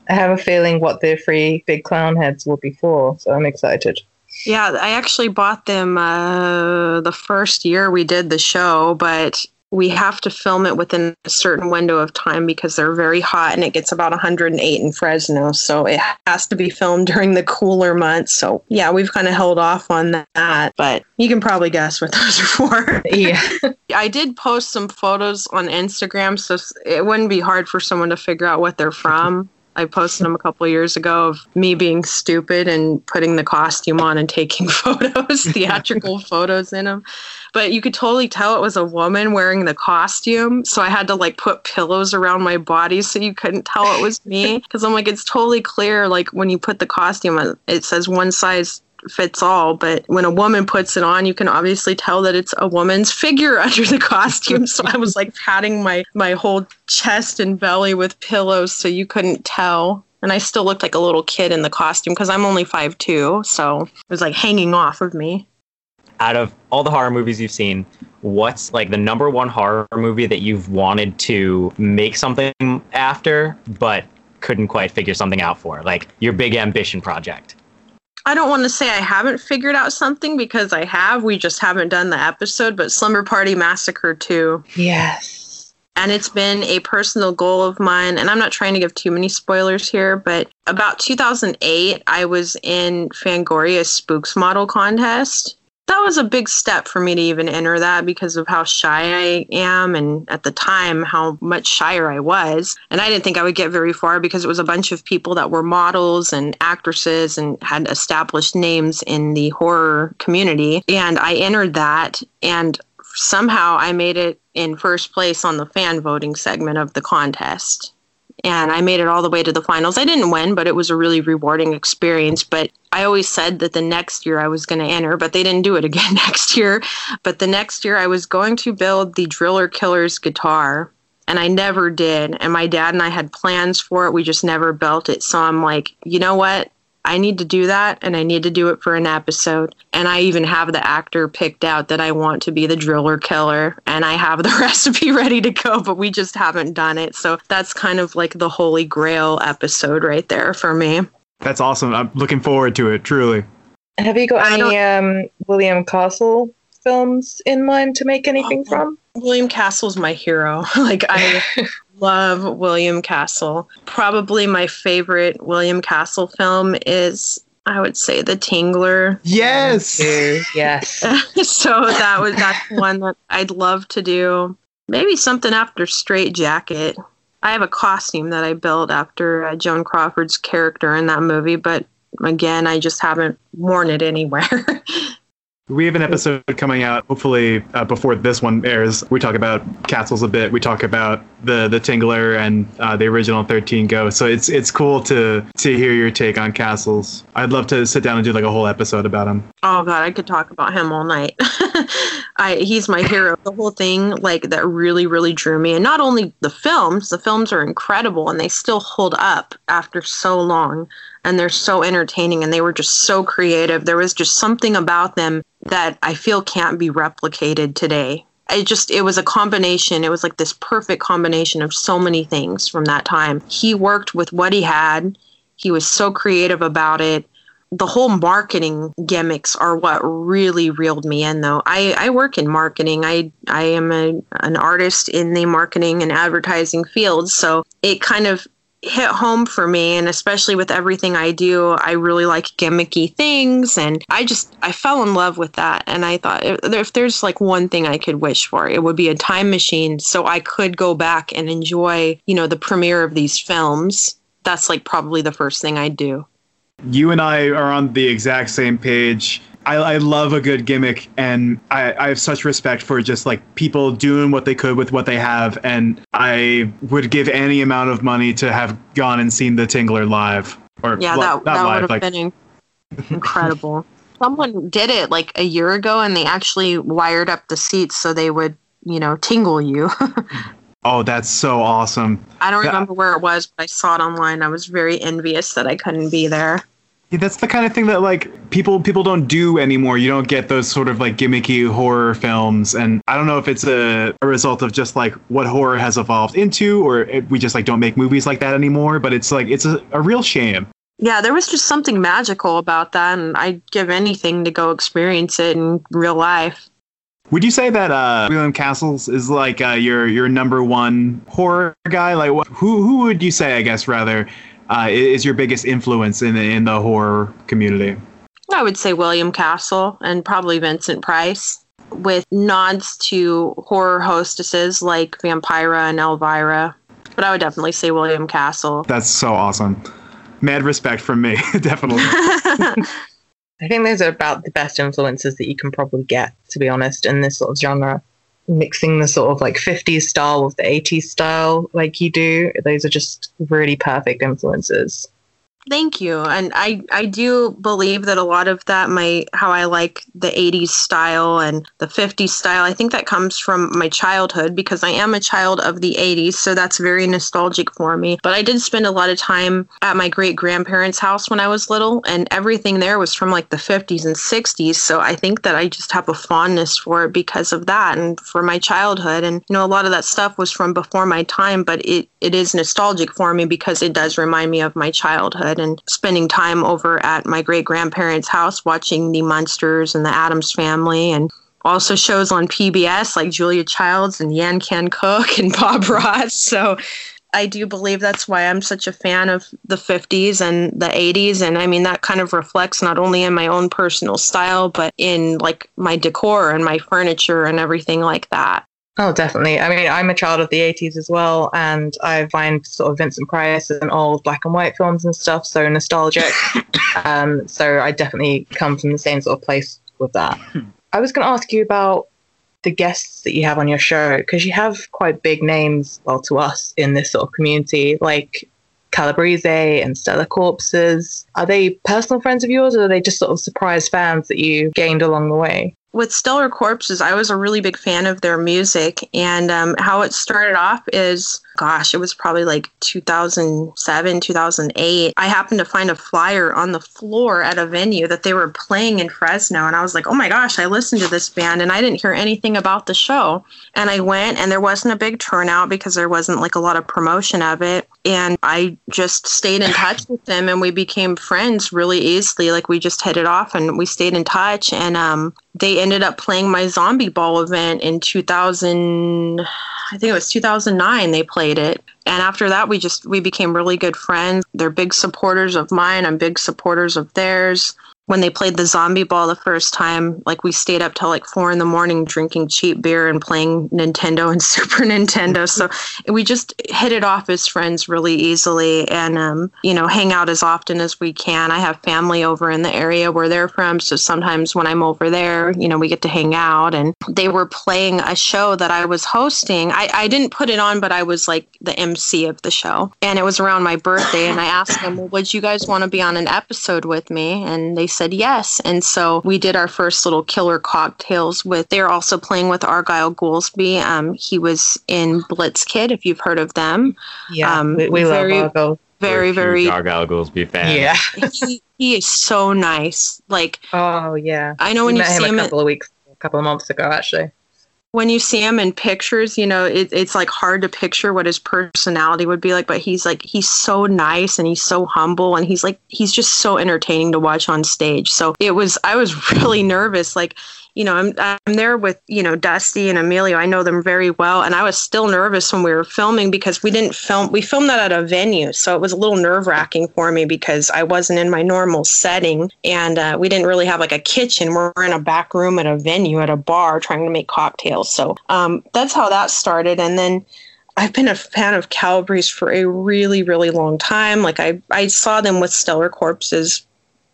I have a feeling what the three big clown heads will be for, so I'm excited. Yeah, I actually bought them uh, the first year we did the show, but we have to film it within a certain window of time because they're very hot and it gets about 108 in Fresno. So it has to be filmed during the cooler months. So yeah, we've kind of held off on that, but you can probably guess what those are for. Yeah. I did post some photos on Instagram, so it wouldn't be hard for someone to figure out what they're from. I posted them a couple years ago of me being stupid and putting the costume on and taking photos, theatrical photos in them. But you could totally tell it was a woman wearing the costume. So I had to like put pillows around my body so you couldn't tell it was me. Because I'm like, it's totally clear. Like when you put the costume on, it says one size fits all, but when a woman puts it on, you can obviously tell that it's a woman's figure under the costume. So I was like patting my my whole chest and belly with pillows so you couldn't tell. And I still looked like a little kid in the costume because I'm only five two, so it was like hanging off of me. Out of all the horror movies you've seen, what's like the number one horror movie that you've wanted to make something after, but couldn't quite figure something out for? Like your big ambition project. I don't want to say I haven't figured out something because I have. We just haven't done the episode, but Slumber Party Massacre 2 Yes. and it's been a personal goal of mine and i'm not trying to give too many spoilers here but about 2008 i was in Fangoria's spooks model contest that was a big step for me to even enter that because of how shy I am and at the time how much shyer I was. And I didn't think I would get very far because it was a bunch of people that were models and actresses and had established names in the horror community. And I entered that and somehow I made it in first place on the fan voting segment of the contest and I made it all the way to the finals. I didn't win, but it was a really rewarding experience. But I always said that the next year I was going to enter, but they didn't do it again next year. But the next year I was going to build the Driller Killer's guitar, and I never did. And my dad and I had plans for it, we just never built it. So I'm like, you know what? I need to do that and I need to do it for an episode. And I even have the actor picked out that I want to be the driller killer and I have the recipe ready to go, but we just haven't done it. So that's kind of like the holy grail episode right there for me. That's awesome. I'm looking forward to it, truly. Have you got any um, William Castle films in mind to make anything oh, from? William Castle's my hero. like I love William Castle. Probably my favorite William Castle film is I would say The Tingler. Yes. yes. so that was that's one that I'd love to do. Maybe something after Strait-Jacket. I have a costume that I built after uh, Joan Crawford's character in that movie, but again, I just haven't worn it anywhere. We have an episode coming out, hopefully uh, before this one airs. We talk about castles a bit. We talk about the the Tingler and uh, the original 13 Ghosts. So it's it's cool to to hear your take on castles. I'd love to sit down and do like a whole episode about him. Oh god, I could talk about him all night. I he's my hero. The whole thing like that really really drew me. And not only the films, the films are incredible and they still hold up after so long and they're so entertaining and they were just so creative. There was just something about them that I feel can't be replicated today. It just it was a combination. It was like this perfect combination of so many things from that time. He worked with what he had. He was so creative about it. The whole marketing gimmicks are what really reeled me in though. I, I work in marketing. I I am a, an artist in the marketing and advertising field. So it kind of hit home for me and especially with everything I do I really like gimmicky things and I just I fell in love with that and I thought if, there's like one thing I could wish for it would be a time machine so I could go back and enjoy you know the premiere of these films. That's like probably the first thing I'd do. You and I are on the exact same page I, I love a good gimmick, and I, I have such respect for just like people doing what they could with what they have. And I would give any amount of money to have gone and seen the Tingler live. Or yeah, that, that live, would have like, been incredible. Someone did it like a year ago, and they actually wired up the seats so they would, you know, tingle you. Oh, that's so awesome. I don't remember where it was, but I saw it online. I was very envious that I couldn't be there. Yeah, that's the kind of thing that like people people don't do anymore. You don't get those sort of like gimmicky horror films, and I don't know if it's a, a result of just like what horror has evolved into, or it, we just like don't make movies like that anymore. But it's like it's a, a real shame. Yeah, there was just something magical about that, and I'd give anything to go experience it in real life. Would you say that uh, William Castles is like uh, your your number one horror guy? Like, wh- who who would you say? I guess rather uh, is your biggest influence in the, in the horror community? I would say William Castle and probably Vincent Price, with nods to horror hostesses like Vampira and Elvira. But I would definitely say William Castle. That's so awesome. Mad respect from me, definitely. I think those are about the best influences that you can probably get, to be honest, in this sort of genre mixing the sort of like 50s style with the 80s style like you do those are just really perfect influences Thank you. And I, I do believe that a lot of that, my how I like the 80s style and the 50s style, I think that comes from my childhood because I am a child of the 80s. So that's very nostalgic for me. But I did spend a lot of time at my great grandparents' house when I was little, and everything there was from like the 50s and 60s. So I think that I just have a fondness for it because of that and for my childhood. And, you know, a lot of that stuff was from before my time, but it, it is nostalgic for me because it does remind me of my childhood and spending time over at my great grandparents' house watching the Munsters and the Addams family and also shows on PBS like Julia Childs and Yan Can Cook and Bob Ross. So I do believe that's why I'm such a fan of the 50s and the 80s. And I mean, that kind of reflects not only in my own personal style, but in like my decor and my furniture and everything like that. Oh, definitely. I mean, I'm a child of the 80s as well, and I find sort of Vincent Price and old black and white films and stuff so nostalgic. um, so I definitely come from the same sort of place with that. I was going to ask you about the guests that you have on your show because you have quite big names, well, to us in this sort of community, like Calabrese and Stellar Corpses. Are they personal friends of yours, or are they just sort of surprise fans that you gained along the way? With Stellar Corpses, I was a really big fan of their music. And um, how it started off is, gosh, it was probably like 2007, 2008. I happened to find a flyer on the floor at a venue that they were playing in Fresno. And I was like, oh my gosh, I listened to this band and I didn't hear anything about the show. And I went, and there wasn't a big turnout because there wasn't like a lot of promotion of it. And I just stayed in touch with them and we became friends really easily. Like we just hit it off and we stayed in touch. And um, they ended up playing my zombie ball event in 2000 i think it was 2009 they played it. And after that we just we became really good friends. They're big supporters of mine. I'm big supporters of theirs when they played the zombie ball the first time, like we stayed up till like four in the morning drinking cheap beer and playing Nintendo and Super Nintendo. So we just hit it off as friends really easily and, um, you know, hang out as often as we can. I have family over in the area where they're from. So sometimes when I'm over there, you know, we get to hang out. And they were playing a show that I was hosting. I, I didn't put it on, but I was like the MC of the show. And it was around my birthday. And I asked them, well, would you guys want to be on an episode with me? And they said yes. And so we did our first little killer cocktails with, they're also playing with Argyle Goolsby. Um, he was in Blitzkid, if you've heard of them. Yeah, Um, we, we very- love Argo. Very, We're very, Argyle Goolsby fan. Yeah. he, he is so nice. Like, Oh, yeah. I know we when you met him see a him, at, couple of weeks, a couple of months ago, actually. When you see him in pictures, you know, it, it's like hard to picture what his personality would be like, but he's like, he's so nice and he's so humble and he's like, he's just so entertaining to watch on stage. So it was, I was really nervous. Like, you know, I'm, I'm there with, you know, Dusty and Emilio. I know them very well. And I was still nervous when we were filming because we didn't film, we filmed that at a venue. So it was a little nerve wracking for me because I wasn't in my normal setting and uh, we didn't really have like a kitchen. We're in a back room at a venue at a bar trying to make cocktails. So um, that's how that started. And then I've been a fan of Calabrese for a really, really long time. Like I, I saw them with Stellar Corpses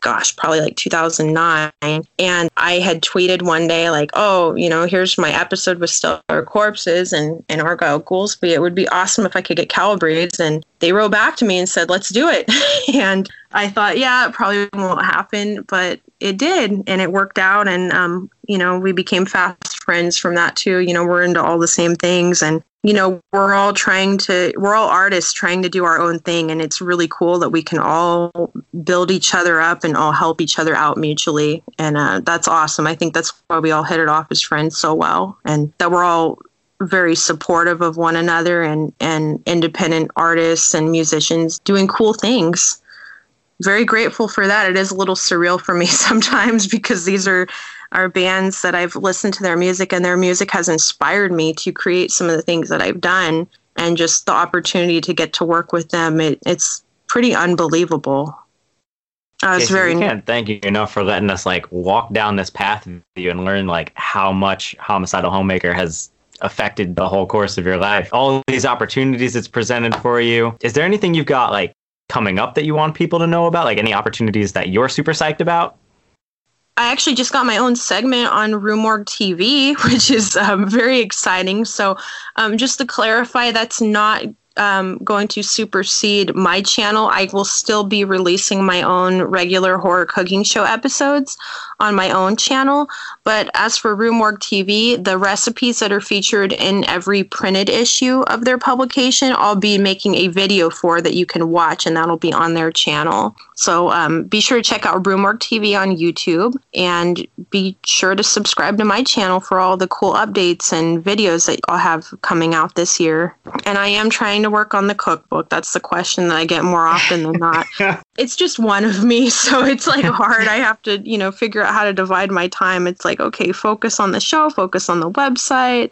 gosh, probably like 2009. And I had tweeted one day, like, oh, you know, here's my episode with Stellar Corpses and, and Argyle Goolsby. It would be awesome if I could get Calabrese. And they wrote back to me and said, let's do it. and I thought, yeah, it probably won't happen, but it did. And it worked out. And, um, you know, we became fast friends from that too. You know, we're into all the same things. And you know we're all trying to we're all artists trying to do our own thing and it's really cool that we can all build each other up and all help each other out mutually and uh, that's awesome i think that's why we all hit it off as friends so well and that we're all very supportive of one another and and independent artists and musicians doing cool things very grateful for that it is a little surreal for me sometimes because these are are bands that I've listened to their music and their music has inspired me to create some of the things that I've done and just the opportunity to get to work with them. It, it's pretty unbelievable. Uh, it's Casey, very we can't thank you enough for letting us like walk down this path with you and learn like how much homicidal homemaker has affected the whole course of your life. All these opportunities it's presented for you. Is there anything you've got like coming up that you want people to know about? Like any opportunities that you're super psyched about I actually just got my own segment on Rue Morgue TV, which is um, very exciting. So, um, just to clarify, that's not um, going to supersede my channel. I will still be releasing my own regular horror cooking show episodes on my own channel. But as for Rue Morgue TV, the recipes that are featured in every printed issue of their publication, I'll be making a video for that you can watch, and that'll be on their channel. So um, be sure to check out Rue Morgue TV on YouTube and be sure to subscribe to my channel for all the cool updates and videos that I'll have coming out this year. And I am trying to work on the cookbook. That's the question that I get more often than not. it's just one of me, so it's like hard. I have to, you know, figure out how to divide my time. It's like, okay, focus on the show, focus on the website.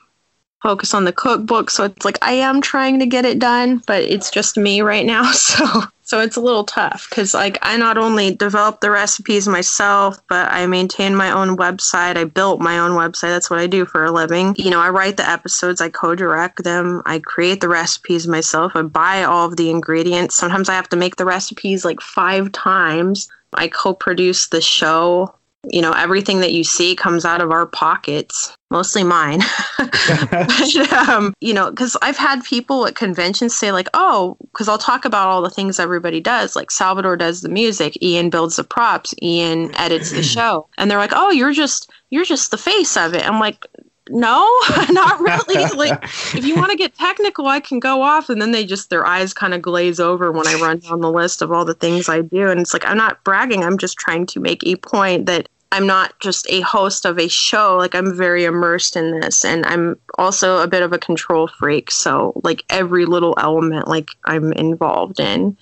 focus on the cookbook. So it's like I am trying to get it done, but it's just me right now. So so it's a little tough because like I not only develop the recipes myself, but I maintain my own website. I built my own website. That's what I do for a living. You know, I write the episodes, I co-direct them, I create the recipes myself. I buy all of the ingredients. Sometimes I have to make the recipes like five times. I co-produce the show you know everything that you see comes out of our pockets mostly mine. But, um, you know because i've had people at conventions say like oh because i'll talk about all the things everybody does like salvador does the music ian builds the props ian edits the show. And they're like oh you're just you're just the face of it. I'm like no, not really. like, if you want to get technical, I can go off. And then they just, their eyes kind of glaze over when I run down the list of all the things I do. And it's like, I'm not bragging. I'm just trying to make a point that I'm not just a host of a show. Like, I'm very immersed in this. And I'm also a bit of a control freak. So, like, every little element, like, I'm involved in,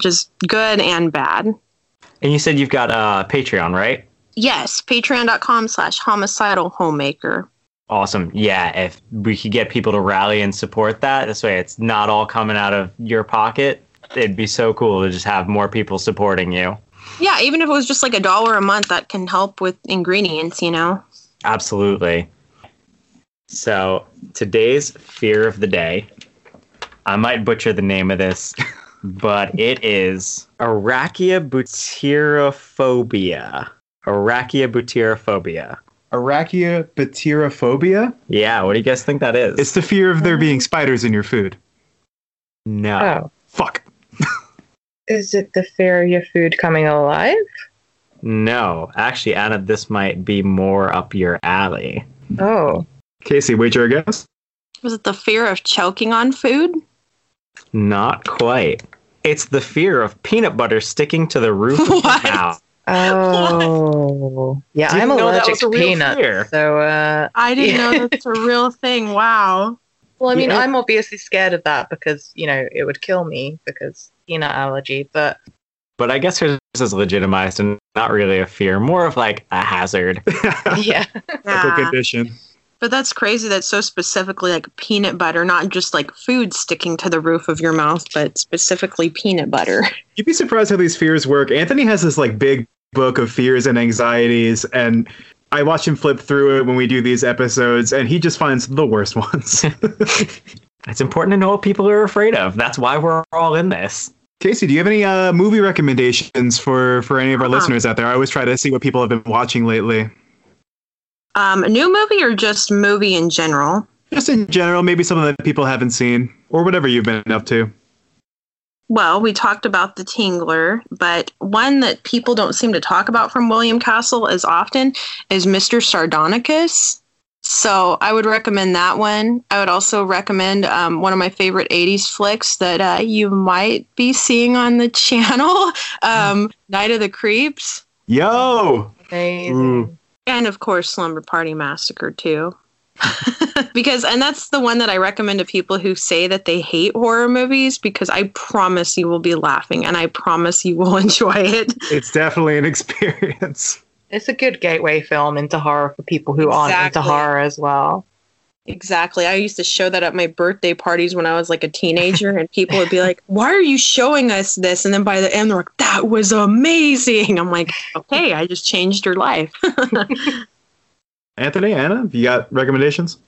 just good and bad. And you said you've got uh, Patreon, right? Yes, patreon.com slash homicidal homemaker. Awesome. Yeah, if we could get people to rally and support that, this way it's not all coming out of your pocket. It'd be so cool to just have more people supporting you. Yeah, even if it was just like a dollar a month, that can help with ingredients, you know? Absolutely. So, today's fear of the day, I might butcher the name of this, but it is Arachibutyrophobia. Arachibutyrophobia. Arachibutyrophobia? Yeah, what do you guys think that is? It's the fear of there mm. being spiders in your food. no. Oh. Fuck. Is it the fear of your food coming alive? No. Actually, Anna, this might be more up your alley. Oh. Casey, wager a guess? Was it the fear of choking on food? Not quite. It's the fear of peanut butter sticking to the roof of your What? mouth. Oh. Yeah, Didn't I'm allergic to a peanuts. fear. So, uh, I didn't Yeah. know that's a real thing. Wow. well, I mean, Yeah. I'm obviously scared of that because, you know, it would kill me because peanut allergy, but But I guess hers is legitimized and not really a fear, more of like a hazard. yeah. Medical Yeah. condition. But that's crazy that's so specifically like peanut butter, not just like food sticking to the roof of your mouth, but specifically peanut butter. You'd be surprised how these fears work. Anthony has this like big book of fears and anxieties, and I watch him flip through it when we do these episodes, and he just finds the worst ones. It's important to know what people are afraid of. That's why we're all in this. Casey, do you have any uh, movie recommendations for for any of our Uh-huh. listeners out there? I always try to see what people have been watching lately. Um, a new movie or just movie in general? Just in general, maybe something that people haven't seen, or whatever you've been up to. Well, we talked about The Tingler, but one that people don't seem to talk about from William Castle as often is Mr. Sardonicus. So I would recommend that one. I would also recommend um, one of my favorite 80s flicks that uh, you might be seeing on the channel um, Night of the Creeps. Yo, Amazing. Ooh. And of course, Slumber Party Massacre too. because and that's the one that I recommend to people who say that they hate horror movies because I promise you will be laughing and I promise you will enjoy it. it's definitely an experience. It's a good gateway film into horror for people who aren't into Exactly. horror as well. Exactly. I used to show that at my birthday parties when I was like a teenager and people would be like, "Why are you showing us this?" And then by the end they're like, "That was amazing." I'm like, "Okay, I just changed your life." Anthony, Anna, have you got recommendations?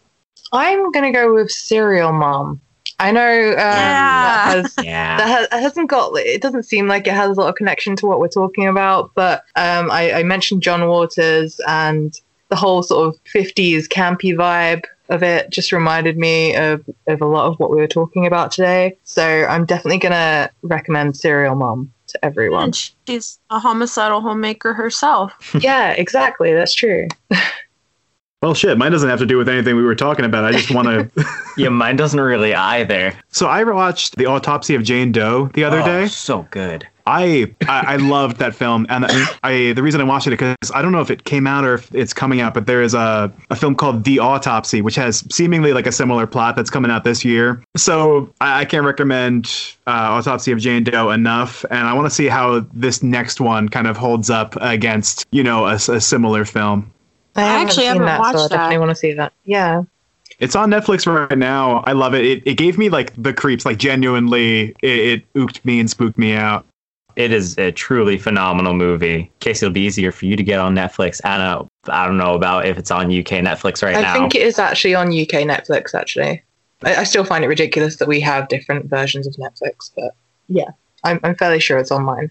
I'm going to go with Serial Mom. I know um, that has Yeah. that ha- hasn't got it doesn't seem like it has a lot of connection to what we're talking about but um, I, I mentioned john waters and the whole sort of 50s campy vibe of it just reminded me of, of a lot of what we were talking about today so i'm definitely going to recommend serial mom to everyone and she's a homicidal homemaker herself. yeah exactly that's true Well, shit, mine doesn't have to do with anything we were talking about. I just want to. yeah, mine doesn't really either. so I watched the autopsy of Jane Doe the other Oh, day. So good. I, I I loved that film, and I the reason I watched it because I don't know if it came out or if it's coming out, but there is a a film called The Autopsy, which has seemingly like a similar plot that's coming out this year. So I, I can't recommend uh, Autopsy of Jane Doe enough, and I want to see how this next one kind of holds up against you know a, a similar film. I, I haven't actually seen haven't that so i definitely that. want to see that yeah It's on Netflix right now. I love it. It, it gave me like the creeps, like genuinely, it, it ooked me and spooked me out. It is a truly phenomenal movie. Casey, it'll be easier for you to get on Netflix. Anna, uh, I don't know about if it's on UK Netflix right I now. I think it is actually on UK Netflix. Actually, I, I still find it ridiculous that we have different versions of Netflix, but yeah, I'm, I'm fairly sure it's on mine.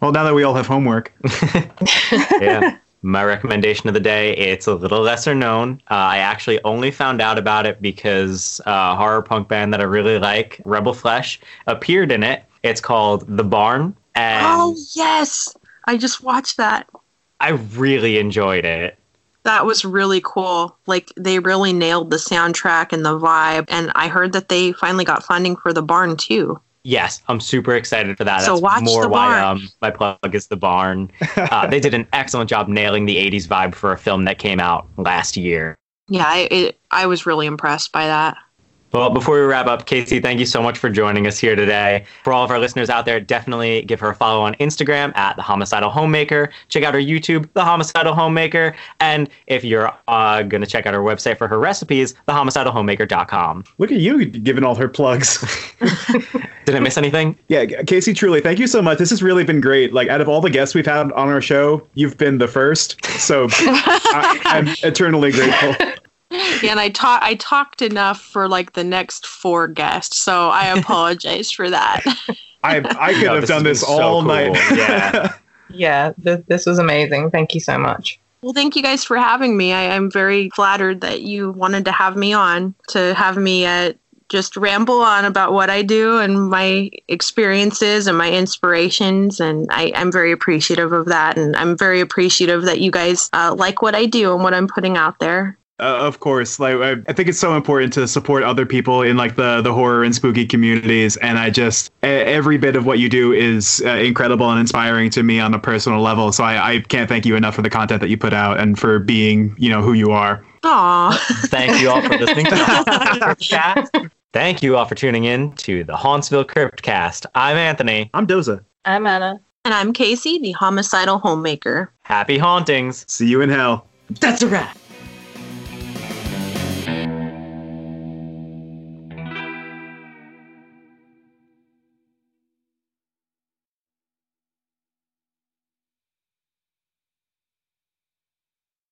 Well, now that we all have homework, yeah. My recommendation of the day, it's a little lesser known. Uh, I actually only found out about it because a horror punk band that I really like, Rebel Flesh, appeared in it. It's called The Barn. And Oh yes, I just watched that. I really enjoyed it. That was really cool. Like they really nailed the soundtrack and the vibe. And I heard that they finally got funding for the barn too. Yes, I'm super excited for that. So That's watch more The why Barn. um, my plug is The Barn. Uh, they did an excellent job nailing the 80s vibe for a film that came out last year. Yeah, I, it, I was really impressed by that. Well, before we wrap up, Casey, thank you so much for joining us here today. For all of our listeners out there, definitely give her a follow on Instagram at the Homicidal Homemaker. Check out her YouTube, The Homicidal Homemaker. And if you're uh, going to check out her website for her recipes, thehomicidalhomemaker.com. look at you giving all her plugs. Did I miss anything? yeah, Casey, truly, thank you so much. This has really been great. Like, out of all the guests we've had on our show, you've been the first. So I, I'm eternally grateful. Yeah, and I talk I talked enough for like the next four guests, so I apologize for that. I, I could No, have this done this been so all cool. night. Yeah. Yeah, th- this was amazing. Thank you so much. Well, thank you guys for having me. I, I'm very flattered that you wanted to have me on to have me uh, just ramble on about what I do and my experiences and my inspirations. And I, I'm very appreciative of that. And I'm very appreciative that you guys uh, like what I do and what I'm putting out there. Uh, of course, like I, I think it's so important to support other people in like the the horror and spooky communities, and I just every bit of what you do is uh, incredible and inspiring to me on a personal level. So I, I can't thank you enough for the content that you put out and for being you know who you are. Aw. Thank you all for listening to the Hauntsville Thank you all for tuning in to the Hauntsville Cryptcast. I'm Anthony. I'm Doza. I'm Anna. and I'm Casey, the homicidal homemaker. Happy hauntings. See you in hell. That's a wrap.